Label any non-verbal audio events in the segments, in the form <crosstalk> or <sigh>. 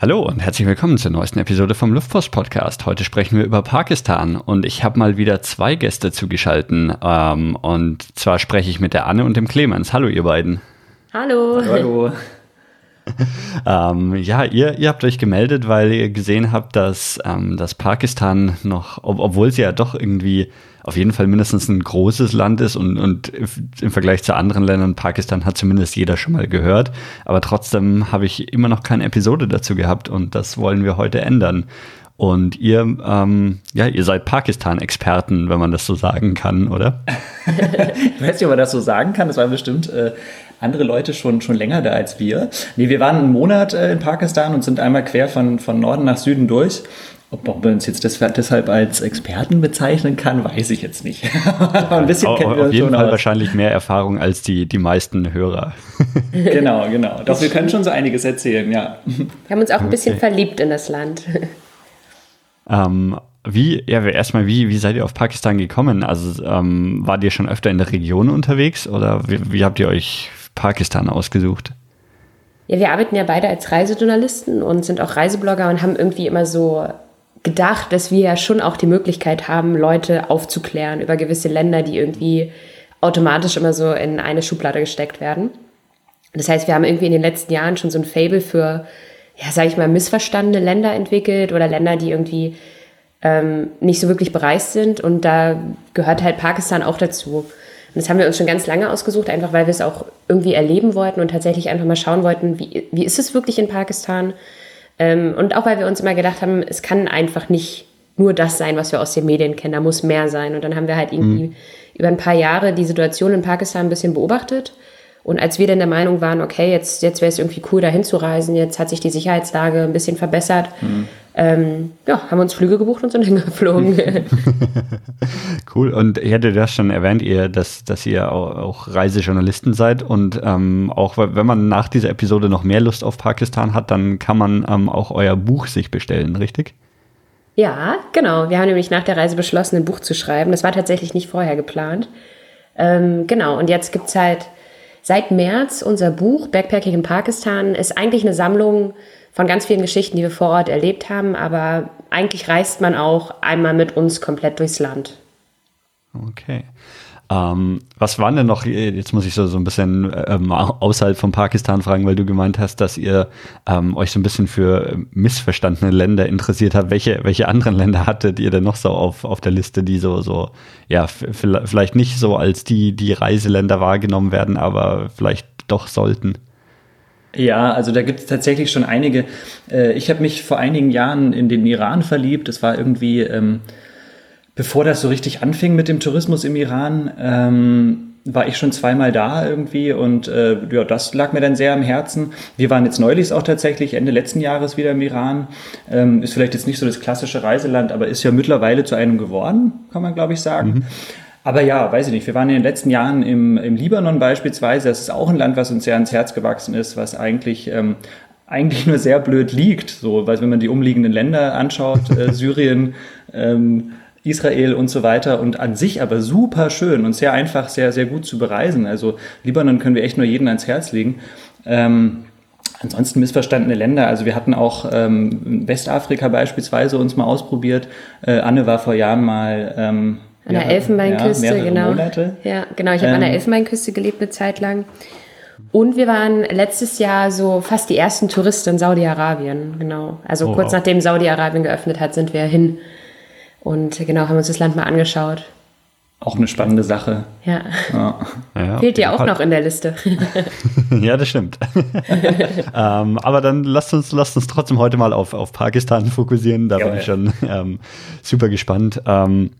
Hallo und herzlich willkommen zur neuesten Episode vom Luftpost Podcast. Heute sprechen wir über Pakistan und ich habe mal wieder zwei Gäste zugeschalten. Ähm, und zwar spreche ich mit der Anne und dem Clemens. Hallo ihr beiden. Hallo. Hallo. <laughs> ähm, ja, ihr, ihr habt euch gemeldet, weil ihr gesehen habt, dass, ähm, dass Pakistan noch, ob, obwohl sie ja doch irgendwie auf jeden Fall mindestens ein großes Land ist und, und im Vergleich zu anderen Ländern, Pakistan hat zumindest jeder schon mal gehört. Aber trotzdem habe ich immer noch keine Episode dazu gehabt und das wollen wir heute ändern. Und ihr, ähm, ja, ihr seid Pakistan-Experten, wenn man das so sagen kann, oder? ich weiß nicht, ob man das so sagen kann. Das waren bestimmt äh, andere Leute schon, schon länger da als wir. Nee, wir waren einen Monat äh, in Pakistan und sind einmal quer von, von Norden nach Süden durch. Ob man uns jetzt deshalb als Experten bezeichnen kann, weiß ich jetzt nicht. <laughs> ein bisschen kennen wir Auf jeden Fall aus. wahrscheinlich mehr Erfahrung als die, die meisten Hörer. <laughs> genau, genau. Doch wir können schon so einiges erzählen, ja. Wir haben uns auch ein bisschen okay. verliebt in das Land. <laughs> Ähm, wie, ja, erstmal, wie, wie seid ihr auf Pakistan gekommen? Also, ähm, wart ihr schon öfter in der Region unterwegs oder wie, wie habt ihr euch Pakistan ausgesucht? Ja, wir arbeiten ja beide als Reisejournalisten und sind auch Reiseblogger und haben irgendwie immer so gedacht, dass wir ja schon auch die Möglichkeit haben, Leute aufzuklären über gewisse Länder, die irgendwie automatisch immer so in eine Schublade gesteckt werden. Das heißt, wir haben irgendwie in den letzten Jahren schon so ein Fable für, ja, sage ich mal, missverstandene Länder entwickelt oder Länder, die irgendwie ähm, nicht so wirklich bereist sind. Und da gehört halt Pakistan auch dazu. Und das haben wir uns schon ganz lange ausgesucht, einfach weil wir es auch irgendwie erleben wollten und tatsächlich einfach mal schauen wollten, wie, wie ist es wirklich in Pakistan? Ähm, und auch weil wir uns immer gedacht haben, es kann einfach nicht nur das sein, was wir aus den Medien kennen, da muss mehr sein. Und dann haben wir halt irgendwie mhm. über ein paar Jahre die Situation in Pakistan ein bisschen beobachtet. Und als wir dann der Meinung waren, okay, jetzt, jetzt wäre es irgendwie cool, da hinzureisen, jetzt hat sich die Sicherheitslage ein bisschen verbessert, mhm ähm, ja, haben uns Flüge gebucht und sind <laughs> hingeflogen. <laughs> cool. Und ich hätte das schon erwähnt, ihr, dass, dass ihr auch, auch Reisejournalisten seid und ähm, auch wenn man nach dieser Episode noch mehr Lust auf Pakistan hat, dann kann man ähm, auch euer Buch sich bestellen, richtig? Ja, genau. Wir haben nämlich nach der Reise beschlossen, ein Buch zu schreiben. Das war tatsächlich nicht vorher geplant. Ähm, genau, und jetzt gibt es halt seit März unser Buch Backpacking in Pakistan. Ist eigentlich eine Sammlung von ganz vielen Geschichten, die wir vor Ort erlebt haben, aber eigentlich reist man auch einmal mit uns komplett durchs Land. Okay. Ähm, was waren denn noch, jetzt muss ich so, so ein bisschen ähm, außerhalb von Pakistan fragen, weil du gemeint hast, dass ihr ähm, euch so ein bisschen für missverstandene Länder interessiert habt. Welche, welche anderen Länder hattet ihr denn noch so auf, auf der Liste, die so, so, ja, vielleicht nicht so als die, die Reiseländer wahrgenommen werden, aber vielleicht doch sollten? Ja, also da gibt es tatsächlich schon einige. Äh, ich habe mich vor einigen Jahren in den Iran verliebt. Das war irgendwie, ähm, bevor das so richtig anfing mit dem Tourismus im Iran, ähm, war ich schon zweimal da irgendwie und äh, ja, das lag mir dann sehr am Herzen. Wir waren jetzt neulich auch tatsächlich Ende letzten Jahres wieder im Iran. Ähm, ist vielleicht jetzt nicht so das klassische Reiseland, aber ist ja mittlerweile zu einem geworden, kann man glaube ich sagen. Mhm. Aber ja, weiß ich nicht. Wir waren in den letzten Jahren im, im Libanon beispielsweise. Das ist auch ein Land, was uns sehr ans Herz gewachsen ist, was eigentlich ähm, eigentlich nur sehr blöd liegt. So, weil wenn man die umliegenden Länder anschaut, äh, <laughs> Syrien, ähm, Israel und so weiter und an sich aber super schön und sehr einfach, sehr, sehr gut zu bereisen. Also Libanon können wir echt nur jeden ans Herz legen. Ähm, Ansonsten missverstandene Länder. Also wir hatten auch ähm, Westafrika beispielsweise uns mal ausprobiert. Äh, Anne war vor Jahren mal ähm, an der Elfenbeinküste, ja, genau. Monate. Ja, genau. Ich habe ähm, an der ähm. Elfenbeinküste gelebt eine Zeit lang. Und wir waren letztes Jahr so fast die ersten Touristen in Saudi-Arabien, genau. Also oh, kurz wow. nachdem Saudi-Arabien geöffnet hat, sind wir hin und genau haben uns das Land mal angeschaut. Auch eine spannende Sache. Ja. ja. ja Fehlt dir auch noch in der Liste. <laughs> <laughs> ja, das stimmt. <laughs> ähm, aber dann lasst uns, lasst uns trotzdem heute mal auf, auf Pakistan fokussieren. Da ja, bin ich schon ähm, super gespannt. Ähm,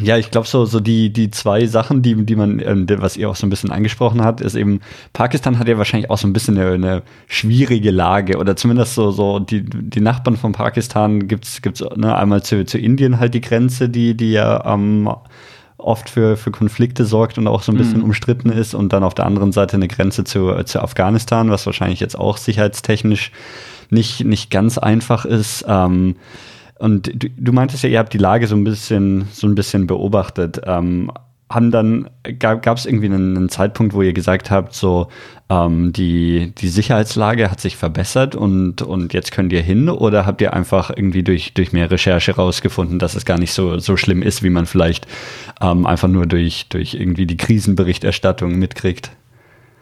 ja, ich glaube so, so die, die zwei Sachen, die, die man, ähm, was ihr auch so ein bisschen angesprochen habt, ist eben, Pakistan hat ja wahrscheinlich auch so ein bisschen eine, eine schwierige Lage oder zumindest so, so die, die Nachbarn von Pakistan gibt's, gibt's ne, einmal zu, zu Indien halt die Grenze, die, die ja ähm, oft für, für Konflikte sorgt und auch so ein bisschen mhm. umstritten ist und dann auf der anderen Seite eine Grenze zu, zu Afghanistan, was wahrscheinlich jetzt auch sicherheitstechnisch nicht, nicht ganz einfach ist. Ähm, und du, du, meintest ja, ihr habt die Lage so ein bisschen, so ein bisschen beobachtet. Ähm, haben dann, gab es irgendwie einen, einen, Zeitpunkt, wo ihr gesagt habt, so ähm, die, die Sicherheitslage hat sich verbessert und, und jetzt könnt ihr hin oder habt ihr einfach irgendwie durch, durch mehr Recherche rausgefunden, dass es gar nicht so, so schlimm ist, wie man vielleicht ähm, einfach nur durch, durch irgendwie die Krisenberichterstattung mitkriegt?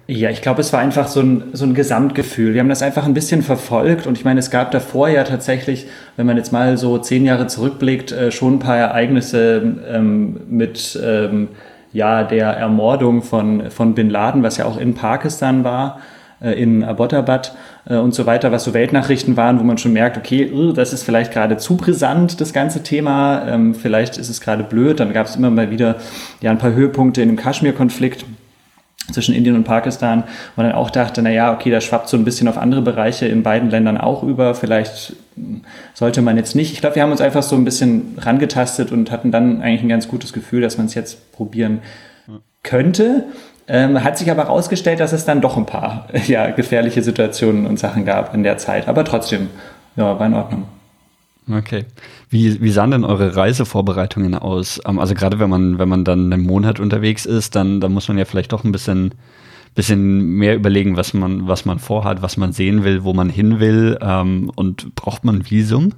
Ja, ich glaube, es war einfach so ein, so ein Gesamtgefühl. Wir haben das einfach ein bisschen verfolgt und ich meine, es gab davor ja tatsächlich, wenn man jetzt mal so zehn Jahre zurückblickt, äh, schon ein paar Ereignisse ähm, mit ähm, ja, der Ermordung von, von Bin Laden, was ja auch in Pakistan war, äh, in Abbottabad äh, und so weiter, was so Weltnachrichten waren, wo man schon merkt, okay, uh, das ist vielleicht gerade zu brisant, das ganze Thema, ähm, vielleicht ist es gerade blöd. Dann gab es immer mal wieder ja, ein paar Höhepunkte in dem Kaschmir-Konflikt zwischen Indien und Pakistan, wo man dann auch dachte, na ja, okay, das schwappt so ein bisschen auf andere Bereiche in beiden Ländern auch über. Vielleicht sollte man jetzt nicht. Ich glaube, wir haben uns einfach so ein bisschen rangetastet und hatten dann eigentlich ein ganz gutes Gefühl, dass man es jetzt probieren könnte. Ähm, hat sich aber herausgestellt, dass es dann doch ein paar <laughs> ja, gefährliche Situationen und Sachen gab in der Zeit. Aber trotzdem, ja, war in Ordnung. Okay. Wie, wie sahen denn eure Reisevorbereitungen aus? Ähm, also gerade wenn man, wenn man dann einen Monat unterwegs ist, dann, dann muss man ja vielleicht doch ein bisschen, bisschen mehr überlegen, was man, was man vorhat, was man sehen will, wo man hin will. Ähm, und braucht man ein Visum?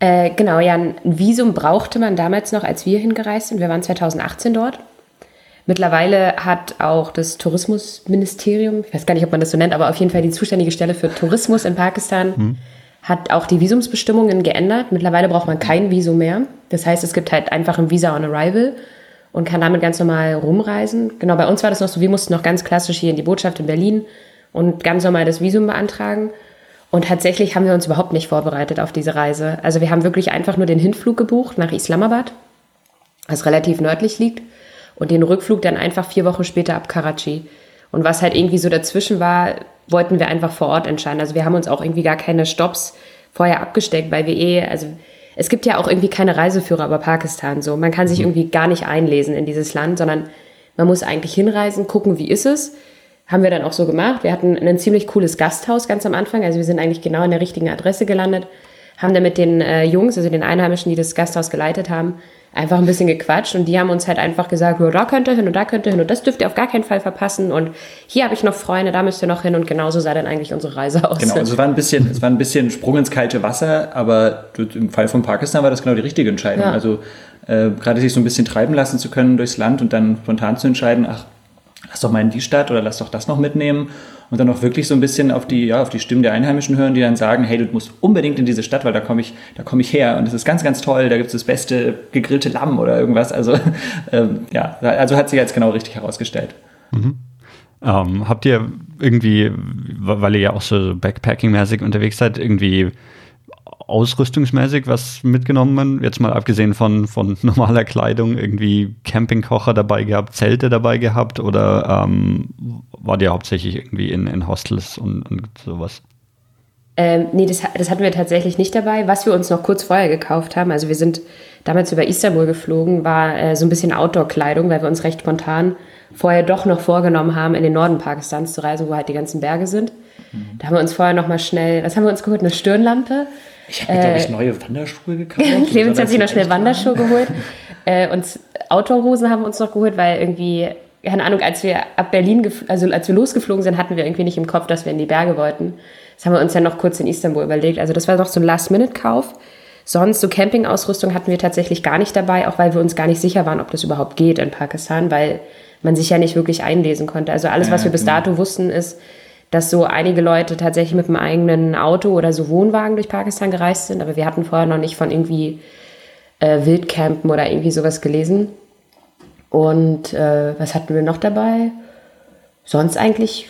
Äh, genau, ja, ein Visum brauchte man damals noch, als wir hingereist sind. Wir waren 2018 dort. Mittlerweile hat auch das Tourismusministerium, ich weiß gar nicht, ob man das so nennt, aber auf jeden Fall die zuständige Stelle für Tourismus in Pakistan, hm hat auch die Visumsbestimmungen geändert. Mittlerweile braucht man kein Visum mehr. Das heißt, es gibt halt einfach ein Visa on Arrival und kann damit ganz normal rumreisen. Genau, bei uns war das noch so, wir mussten noch ganz klassisch hier in die Botschaft in Berlin und ganz normal das Visum beantragen. Und tatsächlich haben wir uns überhaupt nicht vorbereitet auf diese Reise. Also wir haben wirklich einfach nur den Hinflug gebucht nach Islamabad, was relativ nördlich liegt, und den Rückflug dann einfach vier Wochen später ab Karachi. Und was halt irgendwie so dazwischen war, wollten wir einfach vor Ort entscheiden. Also wir haben uns auch irgendwie gar keine Stops vorher abgesteckt, weil wir eh, also es gibt ja auch irgendwie keine Reiseführer über Pakistan so. Man kann sich mhm. irgendwie gar nicht einlesen in dieses Land, sondern man muss eigentlich hinreisen, gucken, wie ist es. Haben wir dann auch so gemacht. Wir hatten ein ziemlich cooles Gasthaus ganz am Anfang. Also wir sind eigentlich genau in der richtigen Adresse gelandet. Haben dann mit den äh, Jungs, also den Einheimischen, die das Gasthaus geleitet haben, einfach ein bisschen gequatscht und die haben uns halt einfach gesagt, ja, da könnt ihr hin und da könnt ihr hin und das dürft ihr auf gar keinen Fall verpassen und hier habe ich noch Freunde, da müsst ihr noch hin und genauso sah dann eigentlich unsere Reise aus. Genau, also es war ein bisschen, es war ein bisschen Sprung ins kalte Wasser, aber im Fall von Pakistan war das genau die richtige Entscheidung. Ja. Also äh, gerade sich so ein bisschen treiben lassen zu können durchs Land und dann spontan zu entscheiden, ach, lass doch mal in die Stadt oder lass doch das noch mitnehmen und dann auch wirklich so ein bisschen auf die, ja, auf die Stimmen der Einheimischen hören, die dann sagen, hey, du musst unbedingt in diese Stadt, weil da komme ich, da ich her und es ist ganz, ganz toll, da gibt es das beste gegrillte Lamm oder irgendwas. Also <laughs> ähm, ja, also hat sich jetzt genau richtig herausgestellt. Mhm. Ähm, habt ihr irgendwie, weil ihr ja auch so Backpacking-mäßig unterwegs seid, irgendwie ausrüstungsmäßig was mitgenommen? Jetzt mal abgesehen von, von <laughs> normaler Kleidung, irgendwie Campingkocher dabei gehabt, Zelte dabei gehabt oder ähm, war ihr hauptsächlich irgendwie in, in Hostels und, und sowas? Ähm, nee, das, das hatten wir tatsächlich nicht dabei. Was wir uns noch kurz vorher gekauft haben, also wir sind damals über Istanbul geflogen, war äh, so ein bisschen Outdoor-Kleidung, weil wir uns recht spontan vorher doch noch vorgenommen haben, in den Norden Pakistans zu reisen, wo halt die ganzen Berge sind. Mhm. Da haben wir uns vorher noch mal schnell, was haben wir uns geholt? Eine Stirnlampe, ich habe mir, glaube ich, äh, neue Wanderschuhe gekauft. <laughs> Clemens hat sich noch schnell Wanderschuhe geholt. <laughs> äh, und Outdoor-Hosen haben wir uns noch geholt, weil irgendwie, keine Ahnung, als wir ab Berlin, also als wir losgeflogen sind, hatten wir irgendwie nicht im Kopf, dass wir in die Berge wollten. Das haben wir uns ja noch kurz in Istanbul überlegt. Also das war doch so ein Last-Minute-Kauf. Sonst so Campingausrüstung hatten wir tatsächlich gar nicht dabei, auch weil wir uns gar nicht sicher waren, ob das überhaupt geht in Pakistan, weil man sich ja nicht wirklich einlesen konnte. Also alles, was wir bis genau. dato wussten, ist, dass so einige Leute tatsächlich mit einem eigenen Auto oder so Wohnwagen durch Pakistan gereist sind, aber wir hatten vorher noch nicht von irgendwie äh, Wildcampen oder irgendwie sowas gelesen. Und äh, was hatten wir noch dabei? Sonst eigentlich,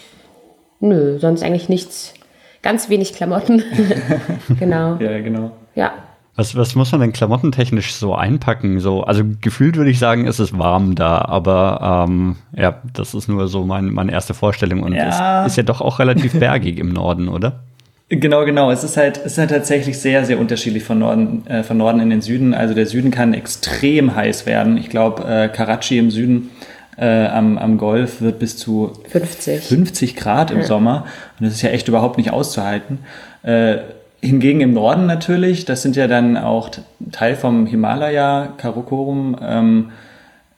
nö, sonst eigentlich nichts. Ganz wenig Klamotten. <laughs> genau. Ja, genau. Ja, was, was muss man denn klamottentechnisch so einpacken? So, also gefühlt würde ich sagen, es ist warm da, aber ähm, ja, das ist nur so mein, meine erste Vorstellung und ja. es ist ja doch auch relativ <laughs> bergig im Norden, oder? Genau, genau. Es ist halt, es ist halt tatsächlich sehr, sehr unterschiedlich von Norden, äh, von Norden in den Süden. Also der Süden kann extrem heiß werden. Ich glaube, äh, Karachi im Süden äh, am, am Golf wird bis zu 50, 50 Grad im ja. Sommer. Und das ist ja echt überhaupt nicht auszuhalten. Äh, Hingegen im Norden natürlich, das sind ja dann auch Teil vom Himalaya, Karakorum, ähm,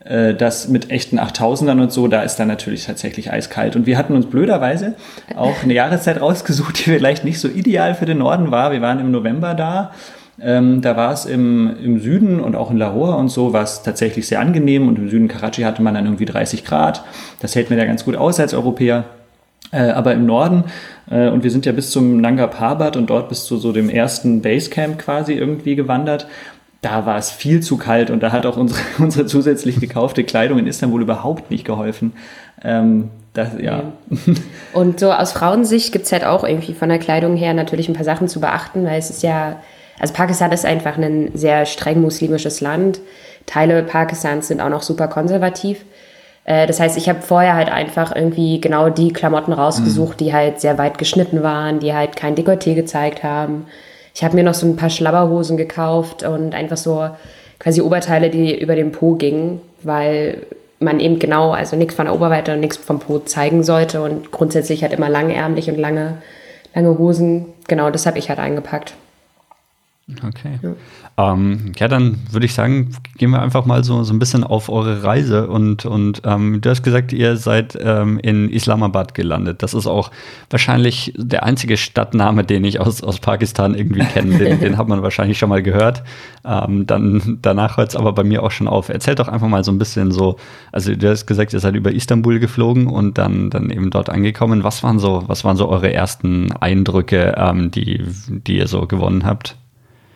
Äh, das mit echten 8000ern und so, da ist dann natürlich tatsächlich eiskalt. Und wir hatten uns blöderweise auch eine Jahreszeit rausgesucht, die vielleicht nicht so ideal für den Norden war. Wir waren im November da. Ähm, da war es im, im Süden und auch in Lahore und so war es tatsächlich sehr angenehm und im Süden Karachi hatte man dann irgendwie 30 Grad. Das hält mir da ganz gut aus als Europäer. Äh, aber im Norden, äh, und wir sind ja bis zum Nanga Parbat und dort bis zu so dem ersten Basecamp quasi irgendwie gewandert, da war es viel zu kalt und da hat auch unsere, <laughs> unsere zusätzlich gekaufte Kleidung in Istanbul überhaupt nicht geholfen. Ähm, das, ja. <laughs> Und so aus Frauensicht gibt es halt auch irgendwie von der Kleidung her natürlich ein paar Sachen zu beachten, weil es ist ja, also Pakistan ist einfach ein sehr streng muslimisches Land. Teile Pakistans sind auch noch super konservativ. Äh, das heißt, ich habe vorher halt einfach irgendwie genau die Klamotten rausgesucht, mhm. die halt sehr weit geschnitten waren, die halt kein Dekolleté gezeigt haben, ich habe mir noch so ein paar Schlabberhosen gekauft und einfach so quasi Oberteile, die über den Po gingen, weil man eben genau, also nichts von der Oberweite und nichts vom Po zeigen sollte und grundsätzlich halt immer langärmlich und lange, lange Hosen. Genau, das habe ich halt eingepackt. Okay. Ja. Ähm, ja, dann würde ich sagen, gehen wir einfach mal so, so ein bisschen auf eure Reise und, und ähm, du hast gesagt, ihr seid ähm, in Islamabad gelandet. Das ist auch wahrscheinlich der einzige Stadtname, den ich aus, aus Pakistan irgendwie kenne. Den, den hat man wahrscheinlich schon mal gehört. Ähm, dann danach hört es aber bei mir auch schon auf. Erzählt doch einfach mal so ein bisschen so, also du hast gesagt, ihr seid über Istanbul geflogen und dann, dann eben dort angekommen. Was waren so, was waren so eure ersten Eindrücke, ähm, die, die ihr so gewonnen habt?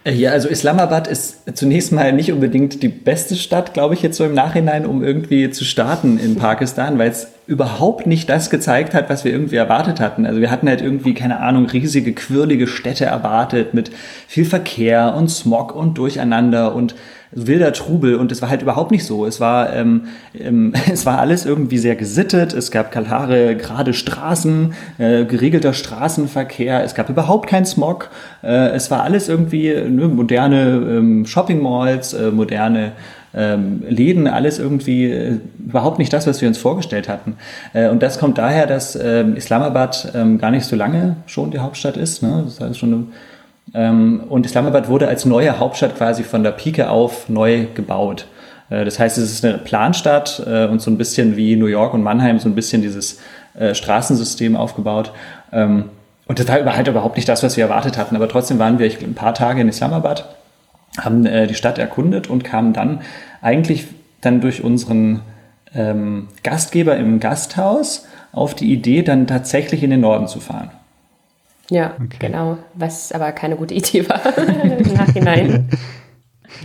Ja, also Islamabad ist zunächst mal nicht unbedingt die beste Stadt, glaube ich, jetzt so im Nachhinein, um irgendwie zu starten in Pakistan, weil es überhaupt nicht das gezeigt hat, was wir irgendwie erwartet hatten. Also wir hatten halt irgendwie, keine Ahnung, riesige, quirlige Städte erwartet mit viel Verkehr und Smog und Durcheinander und wilder Trubel und es war halt überhaupt nicht so. Es war, ähm, ähm, <laughs> es war alles irgendwie sehr gesittet, es gab klare, gerade Straßen, äh, geregelter Straßenverkehr, es gab überhaupt keinen Smog, äh, es war alles irgendwie ne, moderne ähm, Shopping Malls, äh, moderne ähm, Läden, alles irgendwie äh, überhaupt nicht das, was wir uns vorgestellt hatten. Äh, und das kommt daher, dass äh, Islamabad ähm, gar nicht so lange schon die Hauptstadt ist. Ne? Das heißt schon eine ähm, und Islamabad wurde als neue Hauptstadt quasi von der Pike auf neu gebaut. Äh, das heißt, es ist eine Planstadt äh, und so ein bisschen wie New York und Mannheim, so ein bisschen dieses äh, Straßensystem aufgebaut. Ähm, und das war halt überhaupt nicht das, was wir erwartet hatten. Aber trotzdem waren wir ein paar Tage in Islamabad, haben die Stadt erkundet und kamen dann eigentlich dann durch unseren ähm, Gastgeber im Gasthaus auf die Idee, dann tatsächlich in den Norden zu fahren. Ja, okay. genau. Was aber keine gute Idee war <laughs> im Nachhinein.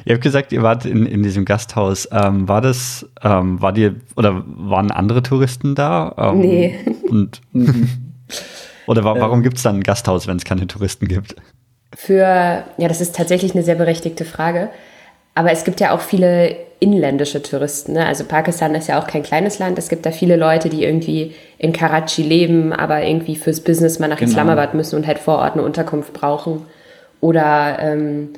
Ihr habt gesagt, ihr wart in, in diesem Gasthaus. Ähm, war das, ähm, war dir, oder waren andere Touristen da? Ähm, nee. Und, <laughs> oder wa warum gibt es dann ein Gasthaus, wenn es keine Touristen gibt? Für, ja, das ist tatsächlich eine sehr berechtigte Frage. Aber es gibt ja auch viele inländische Touristen. Ne? Also Pakistan ist ja auch kein kleines Land. Es gibt da viele Leute, die irgendwie in Karachi leben, aber irgendwie fürs Business mal nach genau. Islamabad müssen und halt vor Ort eine Unterkunft brauchen. Oder ähm,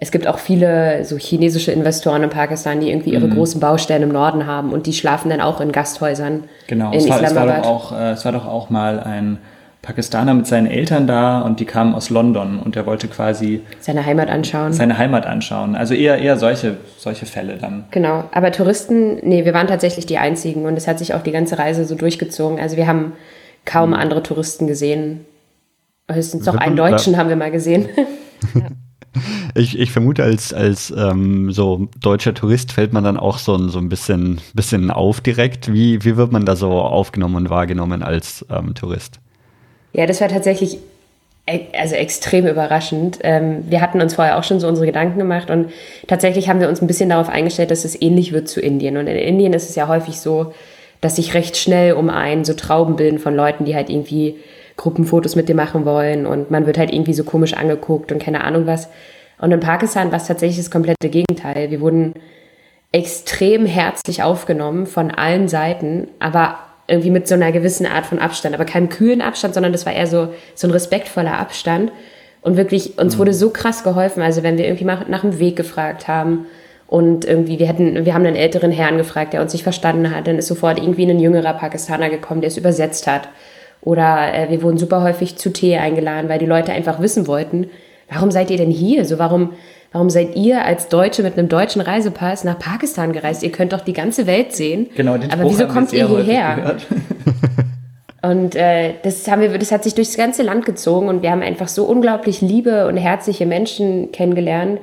es gibt auch viele so chinesische Investoren in Pakistan, die irgendwie ihre mhm. großen Baustellen im Norden haben und die schlafen dann auch in Gasthäusern. Genau, in es, war, Islamabad. Es, war doch auch, äh, es war doch auch mal ein Pakistaner mit seinen Eltern da und die kamen aus London und er wollte quasi seine Heimat anschauen. Seine Heimat anschauen. Also eher, eher solche, solche Fälle dann. Genau. Aber Touristen, nee, wir waren tatsächlich die einzigen und es hat sich auch die ganze Reise so durchgezogen. Also wir haben kaum mhm. andere Touristen gesehen. Höchstens noch einen Deutschen haben wir mal gesehen. <laughs> Ich, ich vermute, als, als ähm, so deutscher Tourist fällt man dann auch so, so ein bisschen, bisschen auf direkt. Wie, wie wird man da so aufgenommen und wahrgenommen als ähm, Tourist? Ja, das war tatsächlich e, also extrem überraschend. Ähm, wir hatten uns vorher auch schon so unsere Gedanken gemacht und tatsächlich haben wir uns ein bisschen darauf eingestellt, dass es ähnlich wird zu Indien. Und in Indien ist es ja häufig so, dass sich recht schnell um einen so Trauben bilden von Leuten, die halt irgendwie Gruppenfotos mit dir machen wollen und man wird halt irgendwie so komisch angeguckt und keine Ahnung was. Und in Pakistan war es tatsächlich das komplette Gegenteil. Wir wurden extrem herzlich aufgenommen von allen Seiten, aber irgendwie mit so einer gewissen Art von Abstand, aber keinem kühlen Abstand, sondern das war eher so, so ein respektvoller Abstand. Und wirklich, uns mhm. wurde so krass geholfen. Also wenn wir irgendwie mal nach dem Weg gefragt haben und irgendwie, wir hätten, wir haben einen älteren Herrn gefragt, der uns nicht verstanden hat, dann ist sofort irgendwie ein jüngerer Pakistaner gekommen, der es übersetzt hat. Oder äh, wir wurden super häufig zu Tee eingeladen, weil die Leute einfach wissen wollten, warum seid ihr denn hier? So, warum, warum seid ihr als Deutsche mit einem deutschen Reisepass nach Pakistan gereist? Ihr könnt doch die ganze Welt sehen. Genau, den aber wieso kommt ihr hierher? <laughs> Und äh, das, haben wir, das hat sich durchs ganze Land gezogen und wir haben einfach so unglaublich liebe und herzliche Menschen kennengelernt.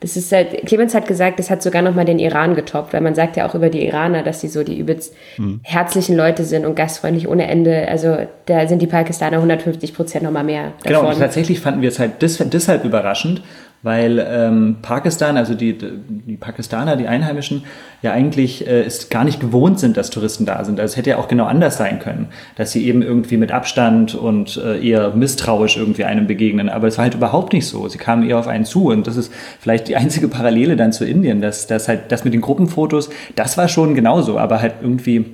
Das ist halt, Clemens hat gesagt, das hat sogar nochmal den Iran getoppt, weil man sagt ja auch über die Iraner, dass sie so die übelst mhm. herzlichen Leute sind und gastfreundlich ohne Ende. Also da sind die Pakistaner 150 Prozent nochmal mehr. Davon. Genau, und tatsächlich fanden wir es halt deshalb überraschend, weil ähm, Pakistan, also die, die Pakistaner, die Einheimischen, ja eigentlich äh, ist gar nicht gewohnt sind, dass Touristen da sind. Also es hätte ja auch genau anders sein können, dass sie eben irgendwie mit Abstand und äh, eher misstrauisch irgendwie einem begegnen. Aber es war halt überhaupt nicht so. Sie kamen eher auf einen zu und das ist vielleicht die <laughs> einzige Parallele dann zu Indien, dass das halt das mit den Gruppenfotos, das war schon genauso, aber halt irgendwie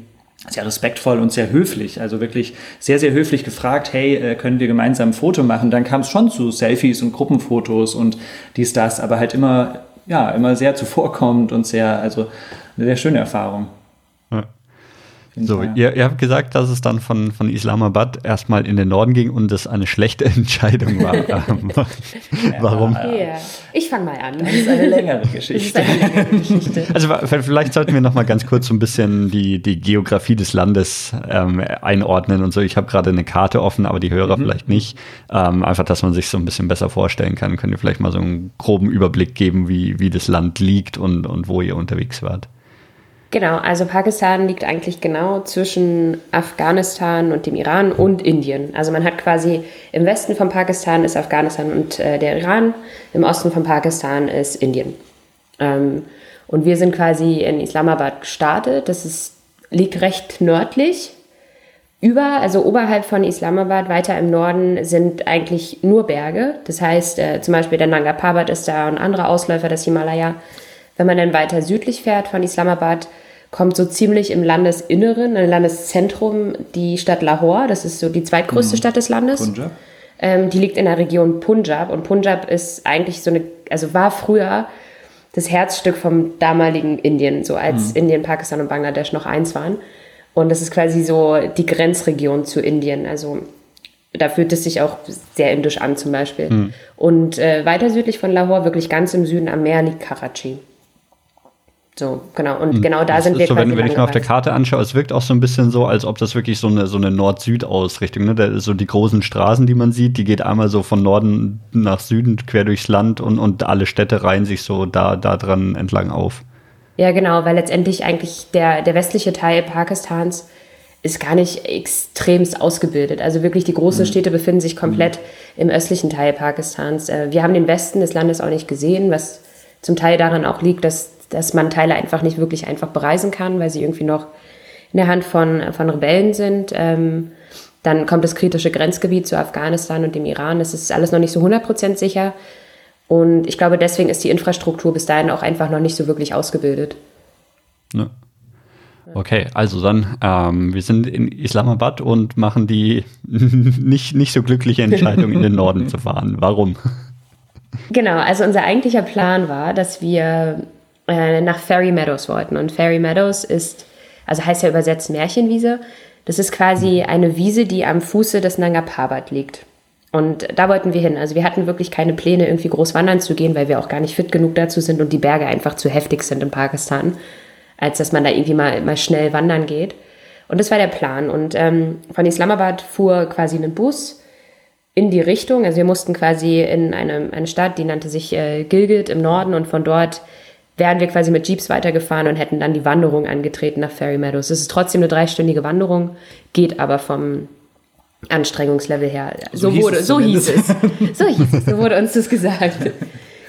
sehr respektvoll und sehr höflich, also wirklich sehr, sehr höflich gefragt, hey, äh, können wir gemeinsam ein Foto machen? Dann kam es schon zu Selfies und Gruppenfotos und dies, das, aber halt immer, ja, immer sehr zuvorkommend und sehr, also eine sehr schöne Erfahrung. So, ihr, ihr, habt gesagt, dass es dann von, von Islamabad erstmal in den Norden ging und es eine schlechte <laughs> Entscheidung war. <laughs> Ähm, warum? Ja. Ich fange mal an. Das ist eine längere Geschichte. Eine längere Geschichte. <laughs> Also vielleicht sollten wir noch mal ganz kurz so ein bisschen die, die Geografie des Landes ähm, einordnen und so. Ich habe gerade eine Karte offen, aber die Hörer mhm. vielleicht nicht. Ähm, einfach, dass man sich so ein bisschen besser vorstellen kann. Könnt ihr vielleicht mal so einen groben Überblick geben, wie, wie das Land liegt und, und wo ihr unterwegs wart? Genau, also Pakistan liegt eigentlich genau zwischen Afghanistan und dem Iran und Indien. Also man hat quasi im Westen von Pakistan ist Afghanistan und äh, der Iran, im Osten von Pakistan ist Indien. Ähm, und wir sind quasi in Islamabad gestartet. Das ist, liegt recht nördlich. Über, also oberhalb von Islamabad, weiter im Norden, sind eigentlich nur Berge. Das heißt, äh, zum Beispiel der Nanga Parbat ist da und andere Ausläufer des Himalaya. Wenn man dann weiter südlich fährt von Islamabad, kommt so ziemlich im Landesinneren, im Landeszentrum, die Stadt Lahore. Das ist so die zweitgrößte mhm. Stadt des Landes. Punjab. Ähm, die liegt in der Region Punjab. Und Punjab ist eigentlich so eine, also war früher das Herzstück vom damaligen Indien, so als mhm. Indien, Pakistan und Bangladesch noch eins waren. Und das ist quasi so die Grenzregion zu Indien. Also da fühlt es sich auch sehr indisch an zum Beispiel. Mhm. Und äh, weiter südlich von Lahore, wirklich ganz im Süden am Meer, liegt Karachi. So, genau. Und hm. genau da das sind wir so, Wenn, wenn ich mir auf der Karte anschaue, es wirkt auch so ein bisschen so, als ob das wirklich so eine, so eine Nord-Süd-Ausrichtung, ne? Da so die großen Straßen, die man sieht, die geht einmal so von Norden nach Süden quer durchs Land und, und alle Städte reihen sich so da, da dran entlang auf. Ja, genau, weil letztendlich eigentlich der, der westliche Teil Pakistans ist gar nicht extremst ausgebildet. Also wirklich die großen mhm. Städte befinden sich komplett mhm. im östlichen Teil Pakistans. Äh, wir haben den Westen des Landes auch nicht gesehen, was zum Teil daran auch liegt, dass dass man Teile einfach nicht wirklich einfach bereisen kann, weil sie irgendwie noch in der Hand von, von Rebellen sind. Ähm, dann kommt das kritische Grenzgebiet zu Afghanistan und dem Iran. Das ist alles noch nicht so 100% sicher. Und ich glaube, deswegen ist die Infrastruktur bis dahin auch einfach noch nicht so wirklich ausgebildet. Ja. Okay, also dann, ähm, wir sind in Islamabad und machen die <laughs> nicht, nicht so glückliche Entscheidung, in den Norden zu fahren. Warum? Genau, also unser eigentlicher Plan war, dass wir äh, nach Fairy Meadows wollten. Und Fairy Meadows ist, also heißt ja übersetzt Märchenwiese. Das ist quasi eine Wiese, die am Fuße des Nanga Parbat liegt. Und da wollten wir hin. Also wir hatten wirklich keine Pläne, irgendwie groß wandern zu gehen, weil wir auch gar nicht fit genug dazu sind und die Berge einfach zu heftig sind in Pakistan, als dass man da irgendwie mal, mal schnell wandern geht. Und das war der Plan. Und ähm, von Islamabad fuhr quasi ein Bus in die Richtung. Also wir mussten quasi in eine, eine Stadt, die nannte sich äh, Gilgit im Norden und von dort wären wir quasi mit Jeeps weitergefahren und hätten dann die Wanderung angetreten nach Fairy Meadows. Es ist trotzdem eine dreistündige Wanderung, geht aber vom Anstrengungslevel her. So, so wurde, so hieß es. So hieß es, so wurde uns das gesagt.